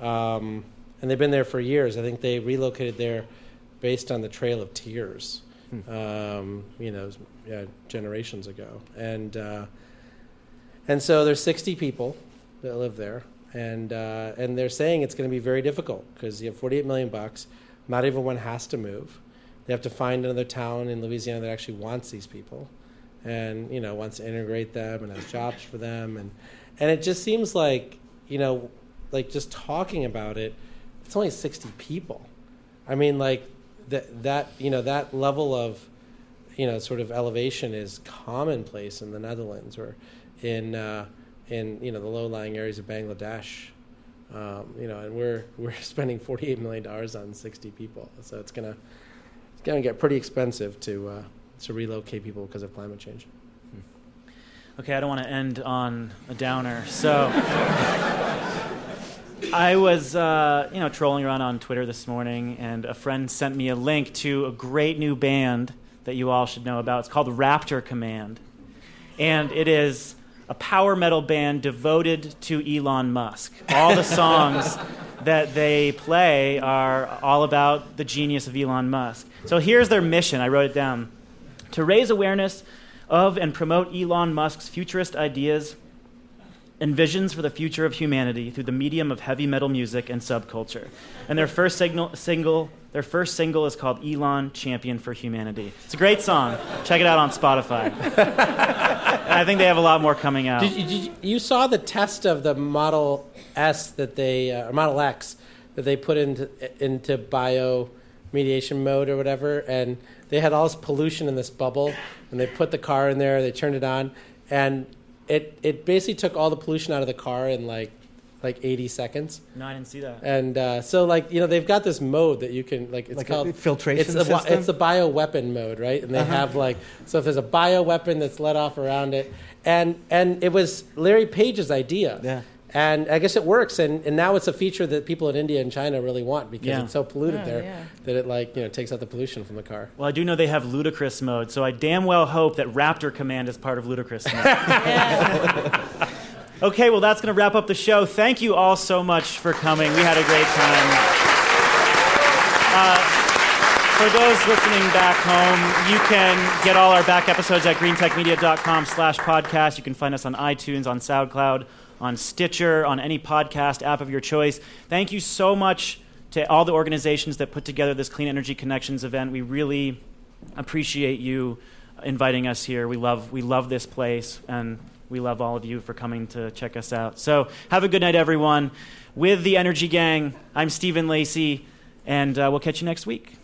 Um, and they've been there for years. I think they relocated there based on the Trail of Tears, hmm. um, you know, yeah, generations ago. And uh, and so there's 60 people that live there, and uh, and they're saying it's going to be very difficult because you have 48 million bucks. Not everyone has to move. They have to find another town in Louisiana that actually wants these people, and you know wants to integrate them and has jobs for them, and and it just seems like you know like just talking about it, it's only 60 people. I mean, like that that you know that level of you know sort of elevation is commonplace in the Netherlands or in uh, in you know the low-lying areas of Bangladesh. Um, you know, and we're we're spending 48 million dollars on 60 people, so it's gonna it's gonna get pretty expensive to uh, to relocate people because of climate change. Okay, I don't want to end on a downer. So I was, uh, you know, trolling around on Twitter this morning, and a friend sent me a link to a great new band that you all should know about. It's called Raptor Command, and it is a power metal band devoted to Elon Musk. All the songs that they play are all about the genius of Elon Musk. So here's their mission. I wrote it down to raise awareness of and promote Elon Musk's futurist ideas and visions for the future of humanity through the medium of heavy metal music and subculture. And their first signal, single, their first single is called Elon Champion for Humanity. It's a great song. Check it out on Spotify. I think they have a lot more coming out. Did you, did you, you saw the test of the Model S that they, uh, or Model X that they put into into bio mediation mode or whatever, and they had all this pollution in this bubble, and they put the car in there, they turned it on, and it it basically took all the pollution out of the car in like like 80 seconds. No, I didn't see that. And uh, so, like you know, they've got this mode that you can like. It's Like a called filtration It's the system? it's the bio weapon mode, right? And they Uh-huh. have like so if there's a bio weapon that's let off around it, and and it was Larry Page's idea. Yeah. And I guess it works, and, and now it's a feature that people in India and China really want because Yeah. it's so polluted Oh, there yeah. that it like you know takes out the pollution from the car. Well, I do know they have ludicrous mode, so I damn well hope that Raptor Command is part of ludicrous mode. okay, well, that's going to wrap up the show. Thank you all so much for coming. We had a great time. Uh, for those listening back home, you can get all our back episodes at greentechmedia.com slash podcast. You can find us on iTunes, on SoundCloud, on Stitcher, on any podcast app of your choice. Thank you so much to all the organizations that put together this Clean Energy Connections event. We really appreciate you inviting us here. We love, we love this place, and we love all of you for coming to check us out. So have a good night, everyone. With the Energy Gang, I'm Stephen Lacey, and uh, we'll catch you next week.